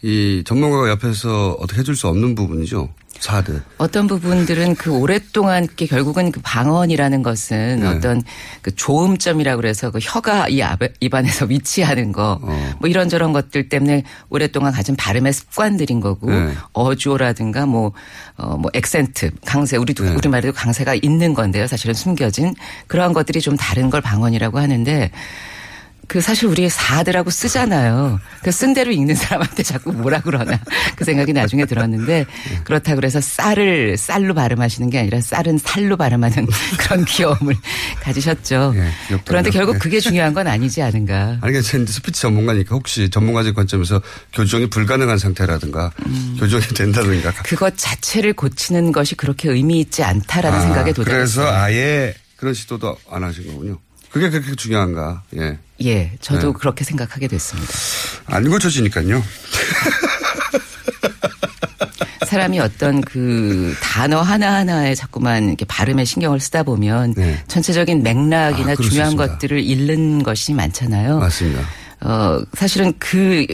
S12: 이 전문가가 옆에서 어떻게 해줄 수 없는 부분이죠. 사드.
S16: 어떤 부분들은 그 오랫동안 그게 결국은 그 방언이라는 것은
S12: 네.
S16: 어떤 그 조음점이라고 그래서 그 혀가 이 입안에서 <laughs> 위치하는 거
S12: 어.
S16: 뭐 이런저런 것들 때문에 오랫동안 가진 발음의 습관들인 거고
S12: 네.
S16: 어조라든가 뭐, 어, 뭐, 액센트, 강세, 우리도,
S12: 네.
S16: 우리말에도 강세가 있는 건데요. 사실은 숨겨진 그러한 것들이 좀 다른 걸 방언이라고 하는데 그 사실 우리 사드라고 쓰잖아요. 그 쓴 대로 읽는 사람한테 자꾸 뭐라 그러나 그 생각이 나중에 들었는데 그렇다 그래서 쌀을 쌀로 발음하시는 게 아니라 쌀은 살로 발음하는 <laughs> 그런 귀여움을 가지셨죠. 그런데 결국
S12: 예.
S16: 그게 중요한 건 아니지 않은가.
S12: 아니, 그러니까 제 스피치 전문가니까 혹시 전문가적 관점에서 교정이 불가능한 상태라든가
S16: 음.
S12: 교정이 된다든가.
S16: 그것 자체를 고치는 것이 그렇게 의미 있지 않다라는
S12: 아,
S16: 생각에
S12: 그래서
S16: 도달했어요.
S12: 아예 그런 시도도 안 하신 거군요. 그게 그렇게 중요한가. 예.
S16: 예, 저도
S12: 네.
S16: 그렇게 생각하게 됐습니다.
S12: 안 고쳐지니까요. <laughs>
S16: 사람이 어떤 그 단어 하나하나에 자꾸만 이렇게 발음에 신경을 쓰다 보면 전체적인 맥락이나
S12: 네. 아,
S16: 중요한. 것들을 잃는 것이 많잖아요.
S12: 맞습니다.
S16: 어, 사실은 그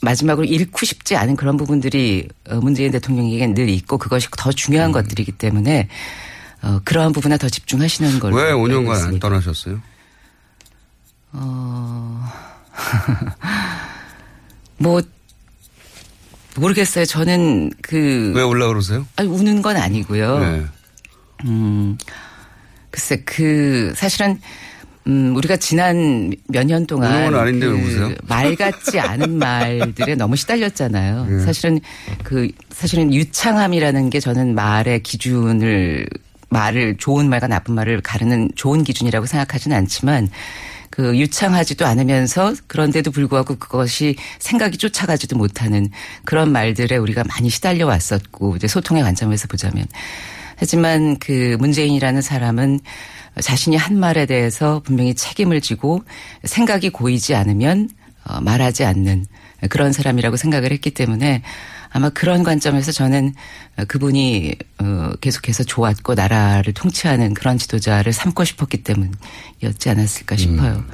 S16: 마지막으로 잃고 싶지 않은 그런 부분들이 어, 문재인 대통령에게는 늘 있고 그것이 더
S12: 음.
S16: 중요한 것들이기 때문에 어, 그러한 부분에 더 집중하시는 걸로.
S12: 왜
S16: 알고
S12: 5년간 안. 떠나셨어요?
S16: 어, <laughs> 뭐, 모르겠어요. 저는 그.
S12: 왜 올라 그러세요?
S16: 아니, 우는 건 아니고요.
S12: 네.
S16: 음, 글쎄, 그, 사실은, 음, 우리가 지난 몇 년 동안.
S12: 우는 건 아닌데 왜 우세요?
S16: 말 같지 않은 <laughs> 말들에 너무 시달렸잖아요.
S12: 네.
S16: 사실은 그, 사실은 유창함이라는 게 저는 말의 기준을, 말을, 좋은 말과 나쁜 말을 가르는 좋은 기준이라고 생각하지는 않지만, 그그 유창하지도 않으면서 그런데도 불구하고 그것이 생각이 쫓아가지도 못하는 그런 말들에 우리가 많이 시달려 왔었고 이제 소통의 관점에서 보자면. 하지만 그 문재인이라는 사람은 자신이 한 말에 대해서 분명히 책임을 지고 생각이 고이지 않으면 어, 말하지 않는 그런 사람이라고 생각을 했기 때문에 아마 그런 관점에서 저는 그분이 어, 계속해서 좋았고 나라를 통치하는 그런 지도자를 삼고 싶었기 때문이었지 않았을까 싶어요.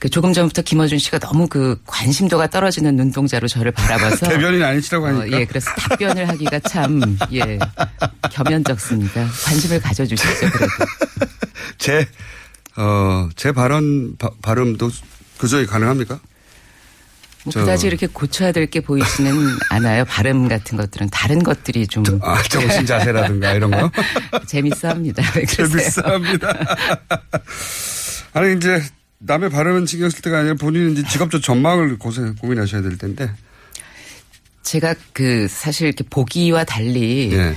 S16: 그 조금 전부터 김어준 씨가 너무 그 관심도가 떨어지는 눈동자로 저를 바라봐서 <laughs>
S12: 대변인 아니시라고 하니까.
S16: 어, 예, 그래서 답변을 하기가 참 예, 겸연쩍습니다. 관심을 가져주시죠. 그래도. <laughs>
S12: 제, 어, 제 발언, 바, 발음도 교정이 가능합니까?
S16: 뭐
S12: 저-
S16: 그다지 이렇게 고쳐야 될 게 보이지는 <laughs> 않아요. 발음 같은 것들은 다른 것들이 좀
S12: 아, 정신 자세라든가 이런 거? <laughs>
S16: 재밌어 합니다. 왜 그러세요?
S12: 재밌어 합니다. <laughs> 아니, 이제 남의 발음은 신경 쓸 때가 아니라 본인은 이제 직업적 전망을 고생, 고민하셔야 될 텐데.
S16: 제가 그 사실 이렇게 보기와 달리
S12: 예.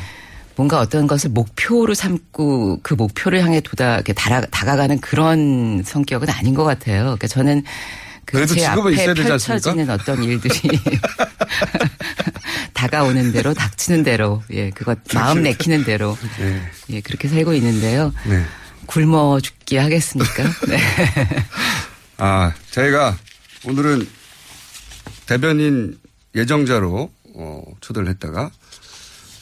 S16: 뭔가 어떤 것을 목표로 삼고 그 목표를 향해 도다 이렇게 다가가는 그런 성격은 아닌 것 같아요. 그러니까 저는 그
S12: 그래도
S16: 제
S12: 직업은
S16: 앞에
S12: 있어야 되지 않습니까?
S16: 펼쳐지는 어떤 일들이 <laughs> 다가오는 대로 닥치는 대로 예 그것 마음 내키는 대로
S12: 예.
S16: 예 그렇게 살고 있는데요.
S12: 네.
S16: 굶어 죽기 하겠습니까? <laughs> 네.
S12: 아, 저희가 오늘은 대변인 예정자로 어, 초대를 했다가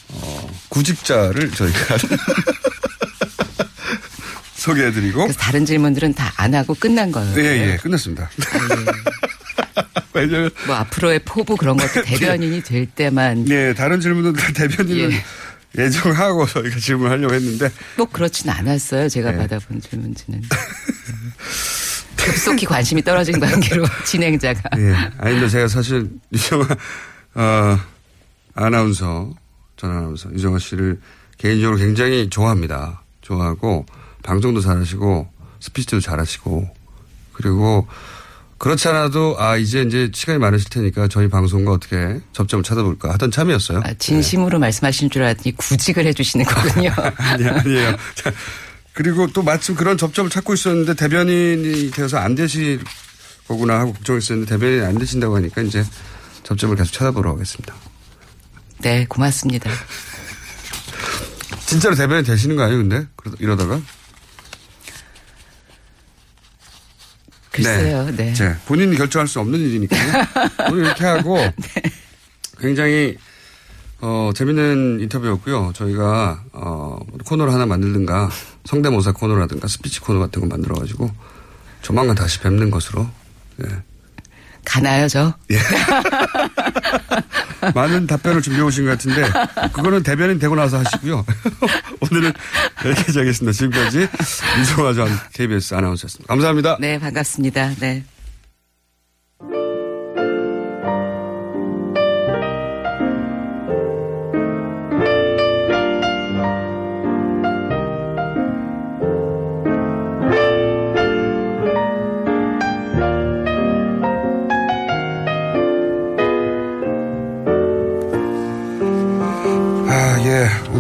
S12: 어, 구직자를 저희가 <laughs> 소개해드리고
S16: 그래서 다른 질문들은 다 안 하고 끝난 거예요.
S12: 예, 예, 끝났습니다. <laughs> 왜냐면
S16: 뭐 앞으로의 포부 그런 것도 <laughs> 대변인이 될 때만
S12: 네, 다른 질문은 다 대변인을 예. 정하고 저희가 질문하려고 했는데
S16: 꼭 그렇진 않았어요. 제가
S12: 네.
S16: 받아본 질문지는. <laughs> 급속히 관심이 떨어진 관계로 진행자가.
S12: 예. 아니, 근데 제가 사실 유정아, 어, 아나운서, 전 아나운서, 유정아 씨를 개인적으로 굉장히 좋아합니다. 좋아하고, 방송도 잘하시고, 스피치도 잘하시고, 그리고, 그렇지 않아도, 아, 이제 이제 시간이 많으실 테니까 저희 방송과 어떻게 접점을 찾아볼까 하던 참이었어요.
S16: 아, 진심으로 말씀하신 줄 알았더니 구직을 해주시는 거군요. <laughs>
S12: 아니, 아니에요. 자, 그리고 또 마침 그런 접점을 찾고 있었는데 대변인이 되어서 안 되실 거구나 하고 걱정했었는데 대변인이 안 되신다고 하니까 이제 접점을 계속 찾아보러 가겠습니다.
S16: 네, 고맙습니다. <laughs>
S12: 진짜로 대변인 되시는 거 아니에요, 근데? 이러다가?
S16: 글쎄요, 네.
S12: 자, 본인이 결정할 수 없는 일이니까요. <laughs> 오늘 이렇게 하고 굉장히 어, 재밌는 인터뷰였고요. 저희가 어, 코너를 하나 만들든가 성대모사 코너라든가 스피치 코너 같은 거 만들어가지고 조만간 다시 뵙는 것으로 예.
S16: 가나요, 저? <laughs>
S12: 많은 답변을 준비해 오신 것 같은데 그거는 대변인 되고 나서 하시고요. <laughs> 오늘은 여기까지 하겠습니다. 지금까지 유성화 전 KBS 아나운서였습니다. 감사합니다.
S16: 네, 반갑습니다. 네.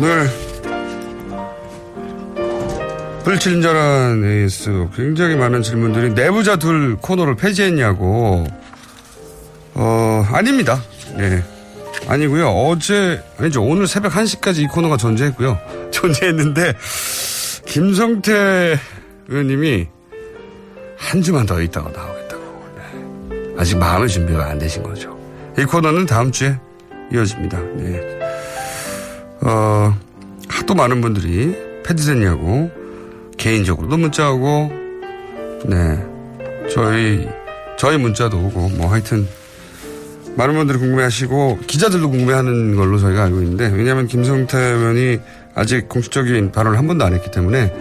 S12: 오늘 불친절한 AS 굉장히 많은 질문들이 내부자 둘 코너를 폐지했냐고. 어, 아닙니다. 예. 아니고요. 어제 아니죠. 오늘 새벽 1시까지 이 코너가 존재했고요. <laughs> 존재했는데 김성태 의원님이 한 주만 더 있다가 나오겠다고. 네. 아직 마음의 준비가 안 되신 거죠. 이 코너는 다음 주에 이어집니다. 네. 어, 하도 많은 분들이 폐지됐냐고 개인적으로도 문자 오고 네 저희 저희 문자도 오고 뭐 하여튼 많은 분들이 궁금해하시고 기자들도 궁금해하는 걸로 저희가 알고 있는데 왜냐하면 김성태 의원이 아직 공식적인 발언을 한 번도 안 했기 때문에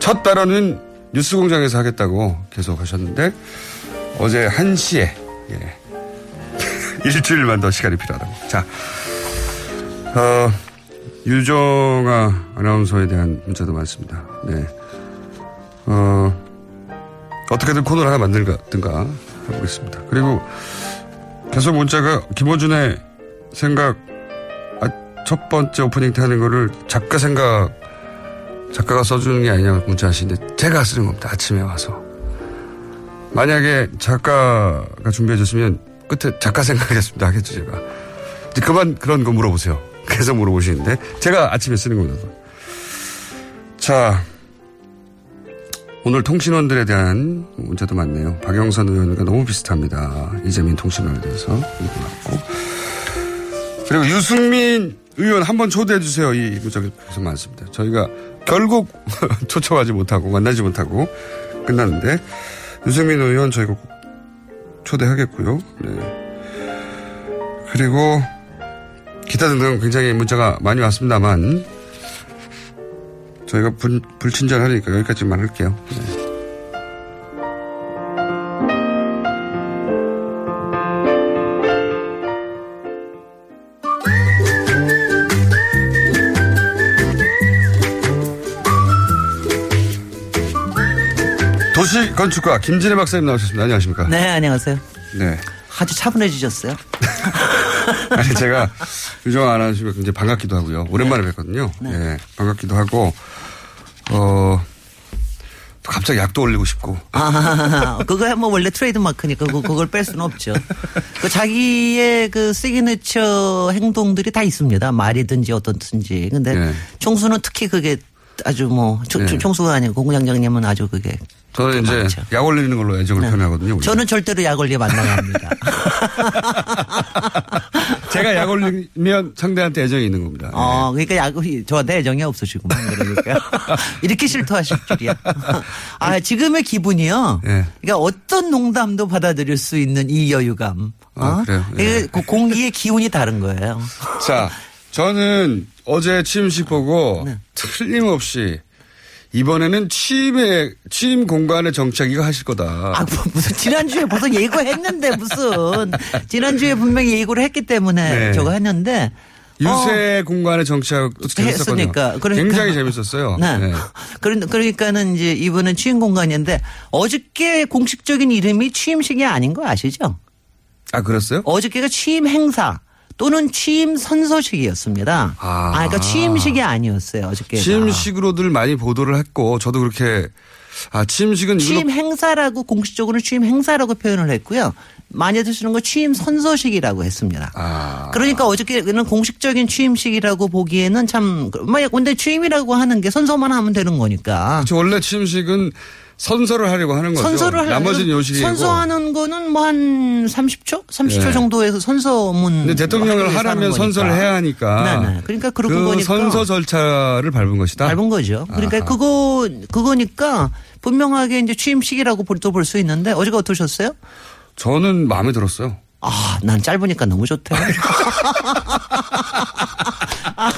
S12: 첫 발언은 뉴스공장에서 하겠다고 계속 하셨는데 어제 1시에 예. <laughs> 일주일만 더 시간이 필요하다고 자 어, 유정아 아나운서에 대한 문자도 많습니다. 네. 어, 어떻게든 코너를 하나 만들든가 해보겠습니다. 그리고 계속 문자가 김호준의 생각, 아, 첫 번째 오프닝 때 하는 거를 작가 생각, 작가가 써주는 게 아니냐고 문자 하시는데 제가 쓰는 겁니다. 아침에 와서. 만약에 작가가 준비해줬으면 끝에 작가 생각하겠습니다 하겠죠 제가. 이제 그만 그런 거 물어보세요. 계속 물어보시는데 제가 아침에 쓰는 겁니다. 자 오늘 통신원들에 대한 문제도 많네요. 박영선 의원과 너무 비슷합니다. 이재민 통신원에 대해서 이거 맞고 그리고 유승민 의원 한 번 초대해 주세요. 이 문자가 계속 많습니다. 저희가 결국 <laughs> 초청하지 못하고 만나지 못하고 끝났는데 유승민 의원 저희가 꼭 초대하겠고요. 네. 그리고 기타 등등 굉장히 문자가 많이 왔습니다만 저희가 불, 불친절하니까 여기까지만 할게요. 네. 도시 건축가 김진애 박사님 나오셨습니다. 안녕하십니까?
S17: 네, 안녕하세요.
S12: 네.
S17: 아주 차분해지셨어요. <laughs>
S12: 아니 제가 유정아 아나운서가 굉장히 반갑기도 하고요. 오랜만에 뵀거든요. 네. 반갑기도 하고 어 또 갑자기 약도 올리고 싶고.
S17: 아, <laughs> 그거야 뭐 원래 트레이드 마크니까 그, 그걸 뺄 수는 없죠. 그 자기의 그 시그니처 행동들이 다 있습니다. 말이든지 어떻든지. 근데
S12: 네.
S17: 총수는 특히 그게 아주 뭐 총-
S12: 네.
S17: 총수가 아니고 공장장님은 아주 그게
S12: 저는 이제 약 올리는 걸로 애정을
S17: 네.
S12: 표현하거든요. 우리가.
S17: 저는 절대로 약 올리 만나갑니다. <laughs>
S12: 제가 약 올리면 상대한테 애정이 있는 겁니다.
S17: 어, 그러니까 약 저한테 애정이 없으시구만 그러니까 <laughs> 이렇게 실토하실 줄이야. 아 지금의 기분이요.
S12: 네.
S17: 그러니까 어떤 농담도 받아들일 수 있는 이 여유감. 어?
S12: 아, 그래요? 예.
S17: 이게 그 공기의 기운이 다른 거예요.
S12: 자, 저는 어제 취임식 보고
S17: 네.
S12: 틀림없이 이번에는 취임의 취임 공간의 정착 이거 하실 거다.
S17: 아, 뭐, 무슨 지난주에 벌써 예고했는데 무슨 지난주에 분명히 예고를 했기 때문에
S12: 네.
S17: 저거 했는데
S12: 유세 공간의 정착도 재밌었거든요.
S17: 했으니까. 그러니까.
S12: 굉장히 재밌었어요.
S17: 네.
S12: 네.
S17: 그러- 그러니까는 이제 이번은 취임 공간인데 어저께 공식적인 이름이 취임식이 아닌 거 아시죠?
S12: 아, 그랬어요?
S17: 어저께가 취임 행사 또는 취임 선서식이었습니다. 아, 그러니까 취임식이 아니었어요. 어저께.
S12: 취임식으로들 많이 보도를 했고 저도 그렇게 아 취임식은
S17: 취임 행사라고 공식적으로 취임 행사라고 표현을 했고요. 많이 드시는 거 취임 선서식이라고 했습니다.
S12: 아.
S17: 그러니까 어저께는 공식적인 취임식이라고 보기에는 참, 뭐, 근데 취임이라고 하는 게 선서만 하면 되는 거니까.
S12: 저 원래 취임식은 선서를 하려고 하는 거죠.
S17: 선서를 하려면
S12: 나머지는 요식이고.
S17: 선서하는 거는 뭐 한 30초? 30초
S12: 네.
S17: 정도에서 선서문.
S12: 근데 대통령을 하려면
S17: 하는
S12: 선서를. 해야 하니까.
S17: 네네. 그러니까 그런
S12: 그
S17: 거니까.
S12: 선서 절차를 밟은 것이다.
S17: 밟은 거죠. 그러니까
S12: 아하.
S17: 그거, 그거니까 분명하게 이제 취임식이라고 또 볼 수 있는데 어제가 어떠셨어요?
S12: 저는 마음에 들었어요.
S17: 아, 난 짧으니까 너무 좋대. <laughs> <laughs> 아니,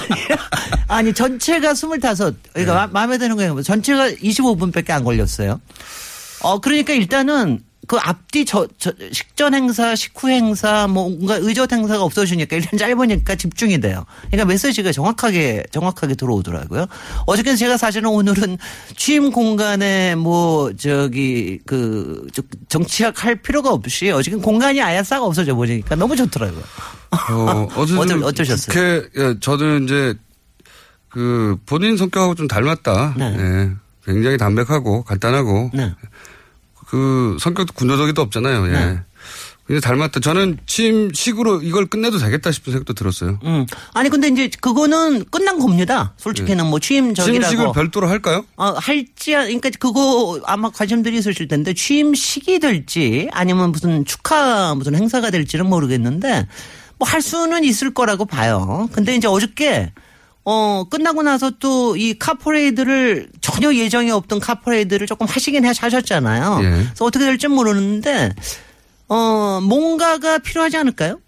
S17: 아니, 전체가 25. 그러니까
S12: 네.
S17: 마- 마음에 드는 거예요. 전체가 25분밖에 안 걸렸어요. 어, 그러니까 일단은 그 앞뒤 저, 저 식전 행사, 식후 행사, 뭐 뭔가 의젓 행사가 없어지니까 일단 짧으니까 집중이 돼요. 그러니까 메시지가 정확하게 정확하게 들어오더라고요. 어저께 제가 사실은 오늘은 취임 공간에 뭐 저기 그 저- 정치학 할 필요가 없이 어저께 공간이 아예 싹 없어져 버리니까 너무 좋더라고요.
S12: 어, <laughs>
S17: 어떠- 어떠셨어요?
S12: 국회, 예, 저는 이제 그 본인 성격하고 좀 닮았다. 예. 굉장히 담백하고 간단하고
S17: 네.
S12: 그 성격도 군더더기도 없잖아요. 예.
S17: 네.
S12: 굉장히 닮았다. 저는 취임식으로 이걸 끝내도 되겠다 싶은 생각도 들었어요.
S17: 음. 아니 근데 이제 그거는 끝난 겁니다. 솔직히는 뭐 취임 저기라고.
S12: 네. 취임식을 별도로 할까요?
S17: 어, 할지, 그러니까 그거 아마 관심들이 있으실 텐데 취임식이 될지 아니면 무슨 축하 무슨 행사가 될지는 모르겠는데 뭐 할 수는 있을 거라고 봐요. 근데 이제 어저께 어, 끝나고 나서 또 이 카퍼레이드를 전혀 예정이 없던 카퍼레이드를 조금 하시긴 해- 하셨잖아요.
S12: 예.
S17: 그래서 어떻게 될지 모르는데 어, 뭔가가 필요하지 않을까요?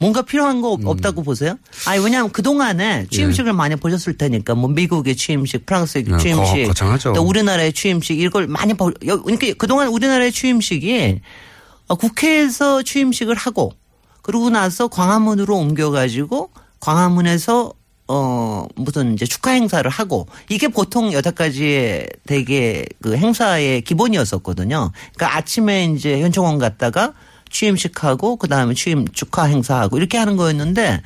S17: 뭔가 필요한 거 없- 없다고 보세요? 아니, 왜냐하면 그 동안에 취임식을 많이 보셨을 테니까, 뭐, 미국의 취임식, 프랑스의
S12: 네,
S17: 취임식,
S12: 거- 거창하죠.
S17: 또 우리나라의 취임식, 이걸 많이 보, 여- 그러니까 그 동안 우리나라의 취임식이 어, 국회에서 취임식을 하고, 그러고 나서 광화문으로 옮겨가지고, 광화문에서 어, 무슨 이제 축하 행사를 하고, 이게 보통 여태까지의 되게 그 행사의 기본이었었거든요. 그러니까 아침에 이제 현충원 갔다가 취임식 하고, 그 다음에 취임 축하 행사하고, 이렇게 하는 거였는데,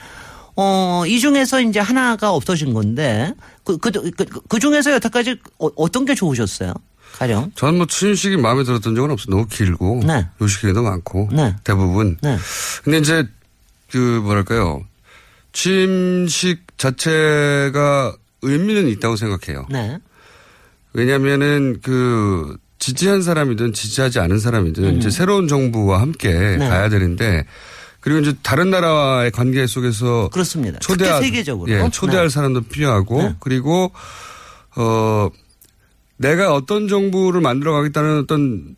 S17: 어, 이 중에서 이제 하나가 없어진 건데, 그, 그, 그, 그 중에서 여태까지 어, 어떤 게 좋으셨어요? 가령.
S12: 저는 뭐 취임식이 마음에 들었던 적은 없어요. 너무 길고.
S17: 네.
S12: 요식회도 많고.
S17: 네.
S12: 대부분.
S17: 네.
S12: 근데 이제 그 뭐랄까요. 취임식 자체가 의미는 있다고 생각해요.
S17: 네.
S12: 왜냐면은 그 지지한 사람이든 지지하지 않은 사람이든
S17: 음.
S12: 이제 새로운 정부와 함께
S17: 네.
S12: 가야 되는데 그리고 이제 다른 나라와의 관계 속에서
S17: 그렇습니다.
S12: 초대할
S17: 세계적으로.
S12: 예, 초대할
S17: 네.
S12: 사람도 필요하고
S17: 네.
S12: 그리고 어 내가 어떤 정부를 만들어 가겠다는 어떤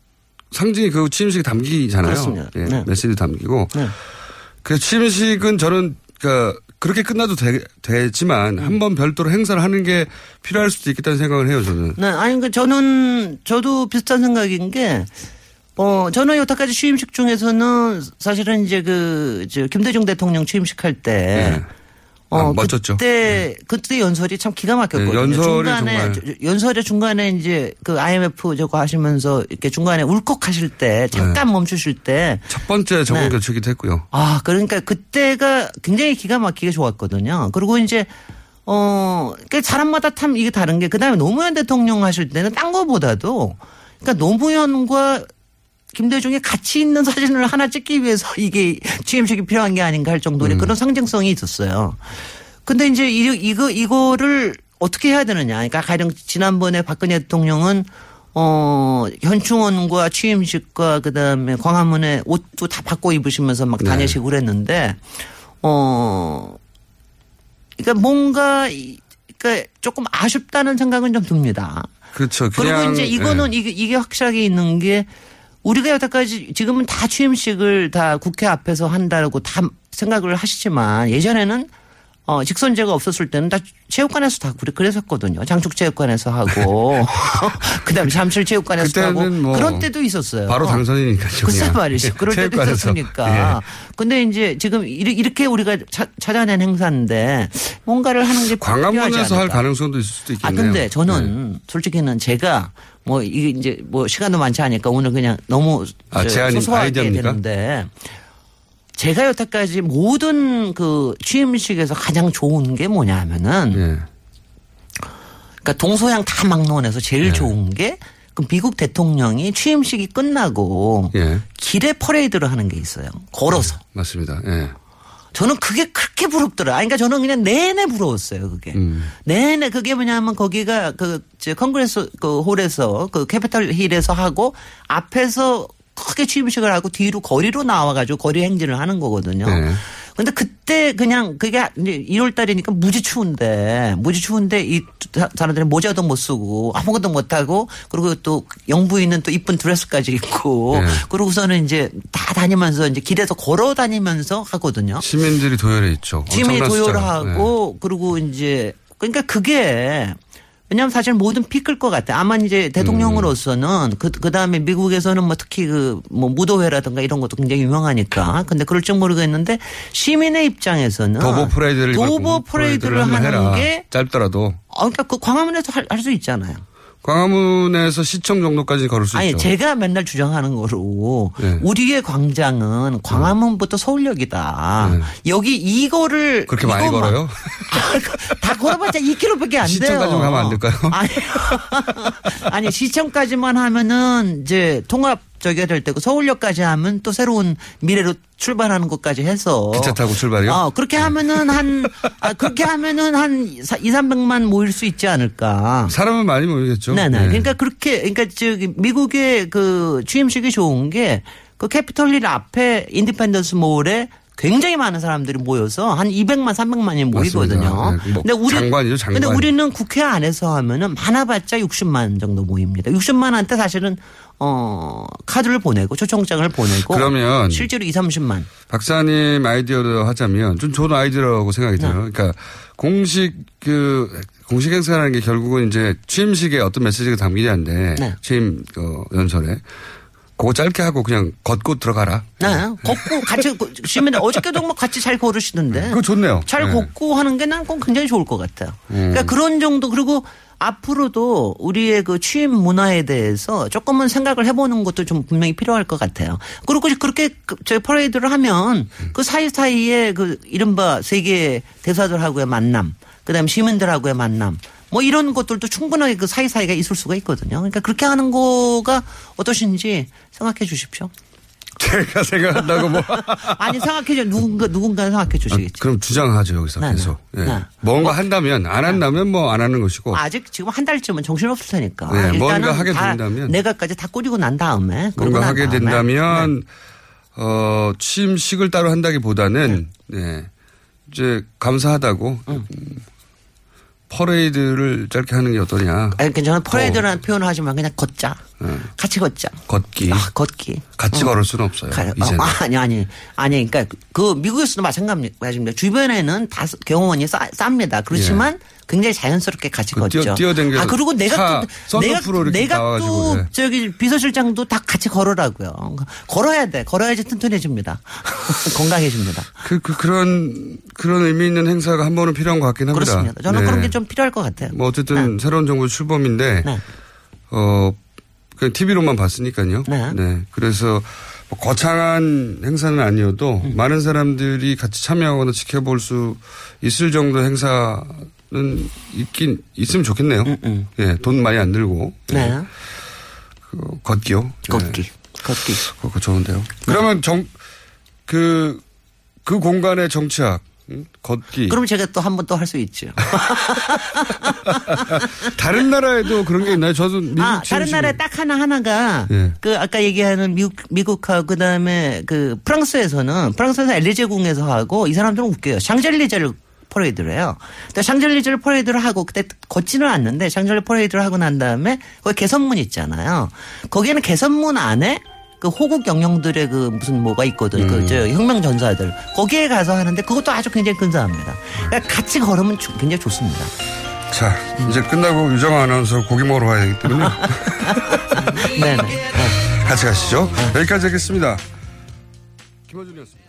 S12: 상징이 그 취임식에 담기잖아요.
S17: 그렇습니다.
S12: 예,
S17: 네.
S12: 메시지 담기고.
S17: 네.
S12: 그 취임식은 저는 그러니까 그렇게 끝나도 되, 지만
S17: 음.
S12: 한번 별도로 행사를 하는 게 필요할 수도 있겠다는 생각을 해요, 저는.
S17: 네, 아니, 그 저는, 저도 비슷한 생각인 게, 어, 저는 여태까지 취임식 중에서는 사실은 이제 그, 저, 김대중 대통령 취임식 할 때, 어,
S12: 아, 멋졌죠.
S17: 그때, 그때 연설이 참 기가 막혔거든요.
S12: 네, 연설이
S17: 중간에,
S12: 정말.
S17: 저- 연설의 중간에 이제 그 IMF 저거 하시면서 이렇게 중간에 울컥하실 때, 잠깐 멈추실 때,
S12: 첫 번째 정권
S17: 네.
S12: 교체기도 했고요.
S17: 아, 그러니까 그때가 굉장히 기가 막히게 좋았거든요. 그리고 이제, 어, 그 사람마다 참 이게 다른 게, 그 다음에 노무현 대통령 하실 때는 딴 거보다도, 그러니까 노무현과 김대중이 같이 있는 사진을 하나 찍기 위해서 이게 취임식이 필요한 게 아닌가 할 정도의 그런 상징성이 있었어요. 근데 이제 이, 이거, 이거를 어떻게 해야 되느냐. 그러니까 가령 지난번에 박근혜 대통령은 어, 현충원과 취임식과 그 다음에 광화문에 옷도 다 바꿔 입으시면서 막
S12: 네.
S17: 다니시고 그랬는데, 어, 그러니까 뭔가, 이- 그러니까 조금 아쉽다는 생각은 좀 듭니다.
S12: 그렇죠.
S17: 그리고 이제 이거는
S12: 예.
S17: 이게, 이게 확실하게 있는 게 우리가 여태까지 지금은 다 취임식을 다 국회 앞에서 한다고 다 생각을 하시지만 예전에는 어, 직선제가 없었을 때는 다 체육관에서 다 그래- 그랬었거든요. 장축체육관에서 하고. <laughs> <laughs> 그 다음에 잠실체육관에서 하고.
S12: 뭐
S17: 그런 때도 있었어요.
S12: 바로 당선이니까요.
S17: 글쎄. 말이죠. 그럴 때도. 있었으니까. 근데 이제 지금 이렇게 우리가 차- 찾아낸 행사인데 뭔가를 하는 게
S12: 광화문에서 할. 가능성도 있을 수도
S17: 아,
S12: 있겠네요.
S17: 근데 저는 솔직히는 제가 뭐 이게 이제 뭐 시간도 많지 않으니까 오늘 그냥 너무
S12: 아,
S17: 저
S12: 제안이
S17: 소소하게? 되는데 제가 여태까지 모든 그 취임식에서 가장 좋은 게 뭐냐면은
S12: 예.
S17: 그러니까 동서양 다 막론해서 제일 좋은 게그 미국 대통령이 취임식이 끝나고
S12: 예.
S17: 길에 퍼레이드를 하는 게 있어요. 걸어서.
S12: 맞습니다. 예.
S17: 저는 그게 그렇게 부럽더라. 그러니까 저는 그냥 내내 부러웠어요, 그게.
S12: 음.
S17: 내내 그게 뭐냐면 거기가 그, 저, Congress 그 홀에서 그 Capitol Hill에서 하고 앞에서 크게 취임식을 하고 뒤로 거리로 나와가지고 거리 행진을 하는 거거든요.
S12: 네.
S17: 근데 그때 그냥 그게 이제 1월 달이니까 무지 추운데 무지 추운데 이 사람들은 모자도 못 쓰고 아무것도 못 하고 그리고 또 영부인은 또 이쁜 드레스까지 입고
S12: 네.
S17: 그러고서는 이제 다 다니면서 이제 길에서 걸어 다니면서 하거든요.
S12: 시민들이 도열해 있죠. 숫자가.
S17: 도열하고
S12: 네.
S17: 그리고 이제 그러니까 그게 왜냐하면 사실 모든 피끌 것 같아. 아마 이제 대통령으로서는 그, 그 다음에 미국에서는 뭐 특히 그 뭐 무도회라든가 이런 것도 굉장히 유명하니까. 근데 그럴지 모르겠는데 시민의 입장에서는
S12: 도보 프레이드를
S17: 도보 프레이드를 하는
S12: 해라.
S17: 게
S12: 짧더라도
S17: 어, 그러니까 그 광화문에서 할 수 있잖아요.
S12: 광화문에서 시청 정도까지 걸을 수
S17: 아니
S12: 있죠.
S17: 제가 맨날 주장하는 거로
S12: 네.
S17: 우리의 광장은 광화문부터 서울역이다. 여기 이거를
S12: 그렇게 많이
S17: 이것만-
S12: 걸어요? <laughs>
S17: 다 걸어봤자 2km밖에 안 돼요.
S12: 시청까지 가면 안 될까요?
S17: 아니, <laughs> 아니 시청까지만 하면은 이제 통합 저기가 될 때고 서울역까지 하면 또 새로운 미래로 출발하는 것까지 해서
S12: 기차 타고 출발이요?
S17: 어, 그렇게 하면은 한 아, 그렇게 <laughs> 하면은 한 2, 300만 모일 수 있지 않을까.
S12: 사람은 많이 모이겠죠.
S17: 네네.
S12: 네.
S17: 그러니까 그렇게 그러니까 저기 미국의 그 취임식이 좋은 게 그 Capitol Hill 앞에 Independence Mall에 굉장히 많은 사람들이 모여서 한 200만 300만이 모이거든요.
S12: 네, 뭐
S17: 근데 우리
S12: 장관이죠, 장관.
S17: 근데 우리는 국회 안에서 하면은 많아봤자 60만 정도 모입니다. 60만한테 사실은 어 카드를 보내고 초청장을 보내고
S12: 그러면
S17: 실제로 2, 30만.
S12: 박사님 아이디어로 하자면 좀 좋은 아이디어라고 생각이
S17: 네.
S12: 들어요. 그러니까 공식 그 공식 행사라는 게 결국은 이제 취임식에 어떤 메시지가 담기냐인데
S17: 네.
S12: 취임 어, 연설에 그거 짧게 하고 그냥 걷고 들어가라.
S17: 네. 걷고 같이 시민들 어저께도 뭐 같이 잘 걸으시던데.
S12: 그거 좋네요.
S17: 잘
S12: 네.
S17: 걷고 하는 게난 그건 굉장히 좋을 것 같아요.
S12: 음.
S17: 그러니까 그런 정도 그리고 앞으로도 우리의 그 취임 문화에 대해서 조금은 생각을 해보는 것도 좀 분명히 필요할 것 같아요. 그리고 그렇게 그 저희 퍼레이드를 하면 그 사이사이에 그 이른바 세계 대사들하고의 만남, 그 다음에 시민들하고의 만남, 뭐 이런 것들도 충분하게 그 사이사이가 있을 수가 있거든요. 그러니까 그렇게 하는 거가 어떠신지 생각해 주십시오. <laughs>
S12: 제가 생각한다고 뭐. <laughs>
S17: 아니 생각해 줘 누군가 누군가 생각해 주시겠지.
S12: 그럼 주장하죠, 여기서
S17: 네,
S12: 계속. 예.
S17: 네.
S12: 뭔가 한다면, 안 한다면 뭐 안 하는 것이고.
S17: 아직 지금 한 달쯤은 정신 없을 테니까.
S12: 네,
S17: 일단은
S12: 뭔가 하게
S17: 다
S12: 된다면.
S17: 내가까지 다 꾸리고 난 다음에
S12: 뭔가
S17: 난
S12: 하게
S17: 다음에.
S12: 된다면, 어, 취임식을 따로 한다기 보다는, 네. 이제 감사하다고, 음, 퍼레이드를 짧게 하는 게 어떠냐.
S17: 아니, 괜찮아. 퍼레이드라는 표현을 하지만 그냥 걷자. 같이 걷자.
S12: 걷기.
S17: 아, 걷기.
S12: 같이
S17: 어.
S12: 걸을 수는 없어요.
S17: 가-
S12: 이제는.
S17: 어, 아니, 아니. 아니, 그러니까 그 미국에서도 마찬가지입니다. 주변에는 다 경호원이 싸, 쌉니다. 그렇지만 굉장히 자연스럽게 같이
S12: 그
S17: 걷죠.
S12: 뛰어- 뛰어댕겨서
S17: 아, 그리고 내가
S12: 차
S17: 또, 내가, 내가 또
S12: 네.
S17: 저기 비서실장도 다 같이 걸으라고요. 걸어야 돼. 걸어야지 튼튼해집니다. <laughs> 건강해집니다.
S12: 그, 그, 그런, 그런 의미 있는 행사가 한 번은 필요한 것 같긴 합니다.
S17: 그렇습니다. 저는
S12: 네.
S17: 그런 게 좀 필요할 것 같아요.
S12: 뭐 어쨌든 새로운 정부 출범인데,
S17: 네.
S12: 어, 그냥 TV로만 봤으니까요. 네. 그래서 뭐 거창한 행사는 아니어도
S17: 음.
S12: 많은 사람들이 같이 참여하거나 지켜볼 수 있을 정도 행사는 있긴, 있으면 좋겠네요. 예, 돈 많이 안 들고. 예.
S17: 네.
S12: 그 걷기요.
S17: 걷기.
S12: 예.
S17: 걷기.
S12: 그거 좋은데요. 그러면 정, 그, 그 공간의 정치학, 응? 걷기.
S17: 그럼 제가 또 한 번 또 할 수 있죠. <laughs>
S12: 다른 나라에도 그런 게 있나요? 저도 미국
S17: 아, 다른 나라에 딱 하나 하나가
S12: 예.
S17: 그 아까 얘기하는 미국 미국하고 그다음에 그 프랑스에서는 프랑스에서 엘리제궁에서 하고 이 사람들은 웃겨요. 샹젤리제를 퍼레이드를 해요. 근데 샹젤리제를 퍼레이드를 하고 그때 걷지는 않는데 샹젤리 퍼레이드를 하고 난 다음에 거기 개선문 있잖아요. 거기에는 개선문 안에 그 호국 영령들의 그 무슨 뭐가 있거든. 그저 혁명 전사들. 거기에 가서 하는데 그것도 아주 굉장히 근사합니다. 그러니까 같이 걸으면 조- 굉장히 좋습니다.
S12: 자, 이제 끝나고 유정아 아나운서 고기 먹으러 가야 되기 때문에
S17: 네네. <laughs>
S12: 같이 가시죠. 여기까지 하겠습니다. 김호준이었습니다.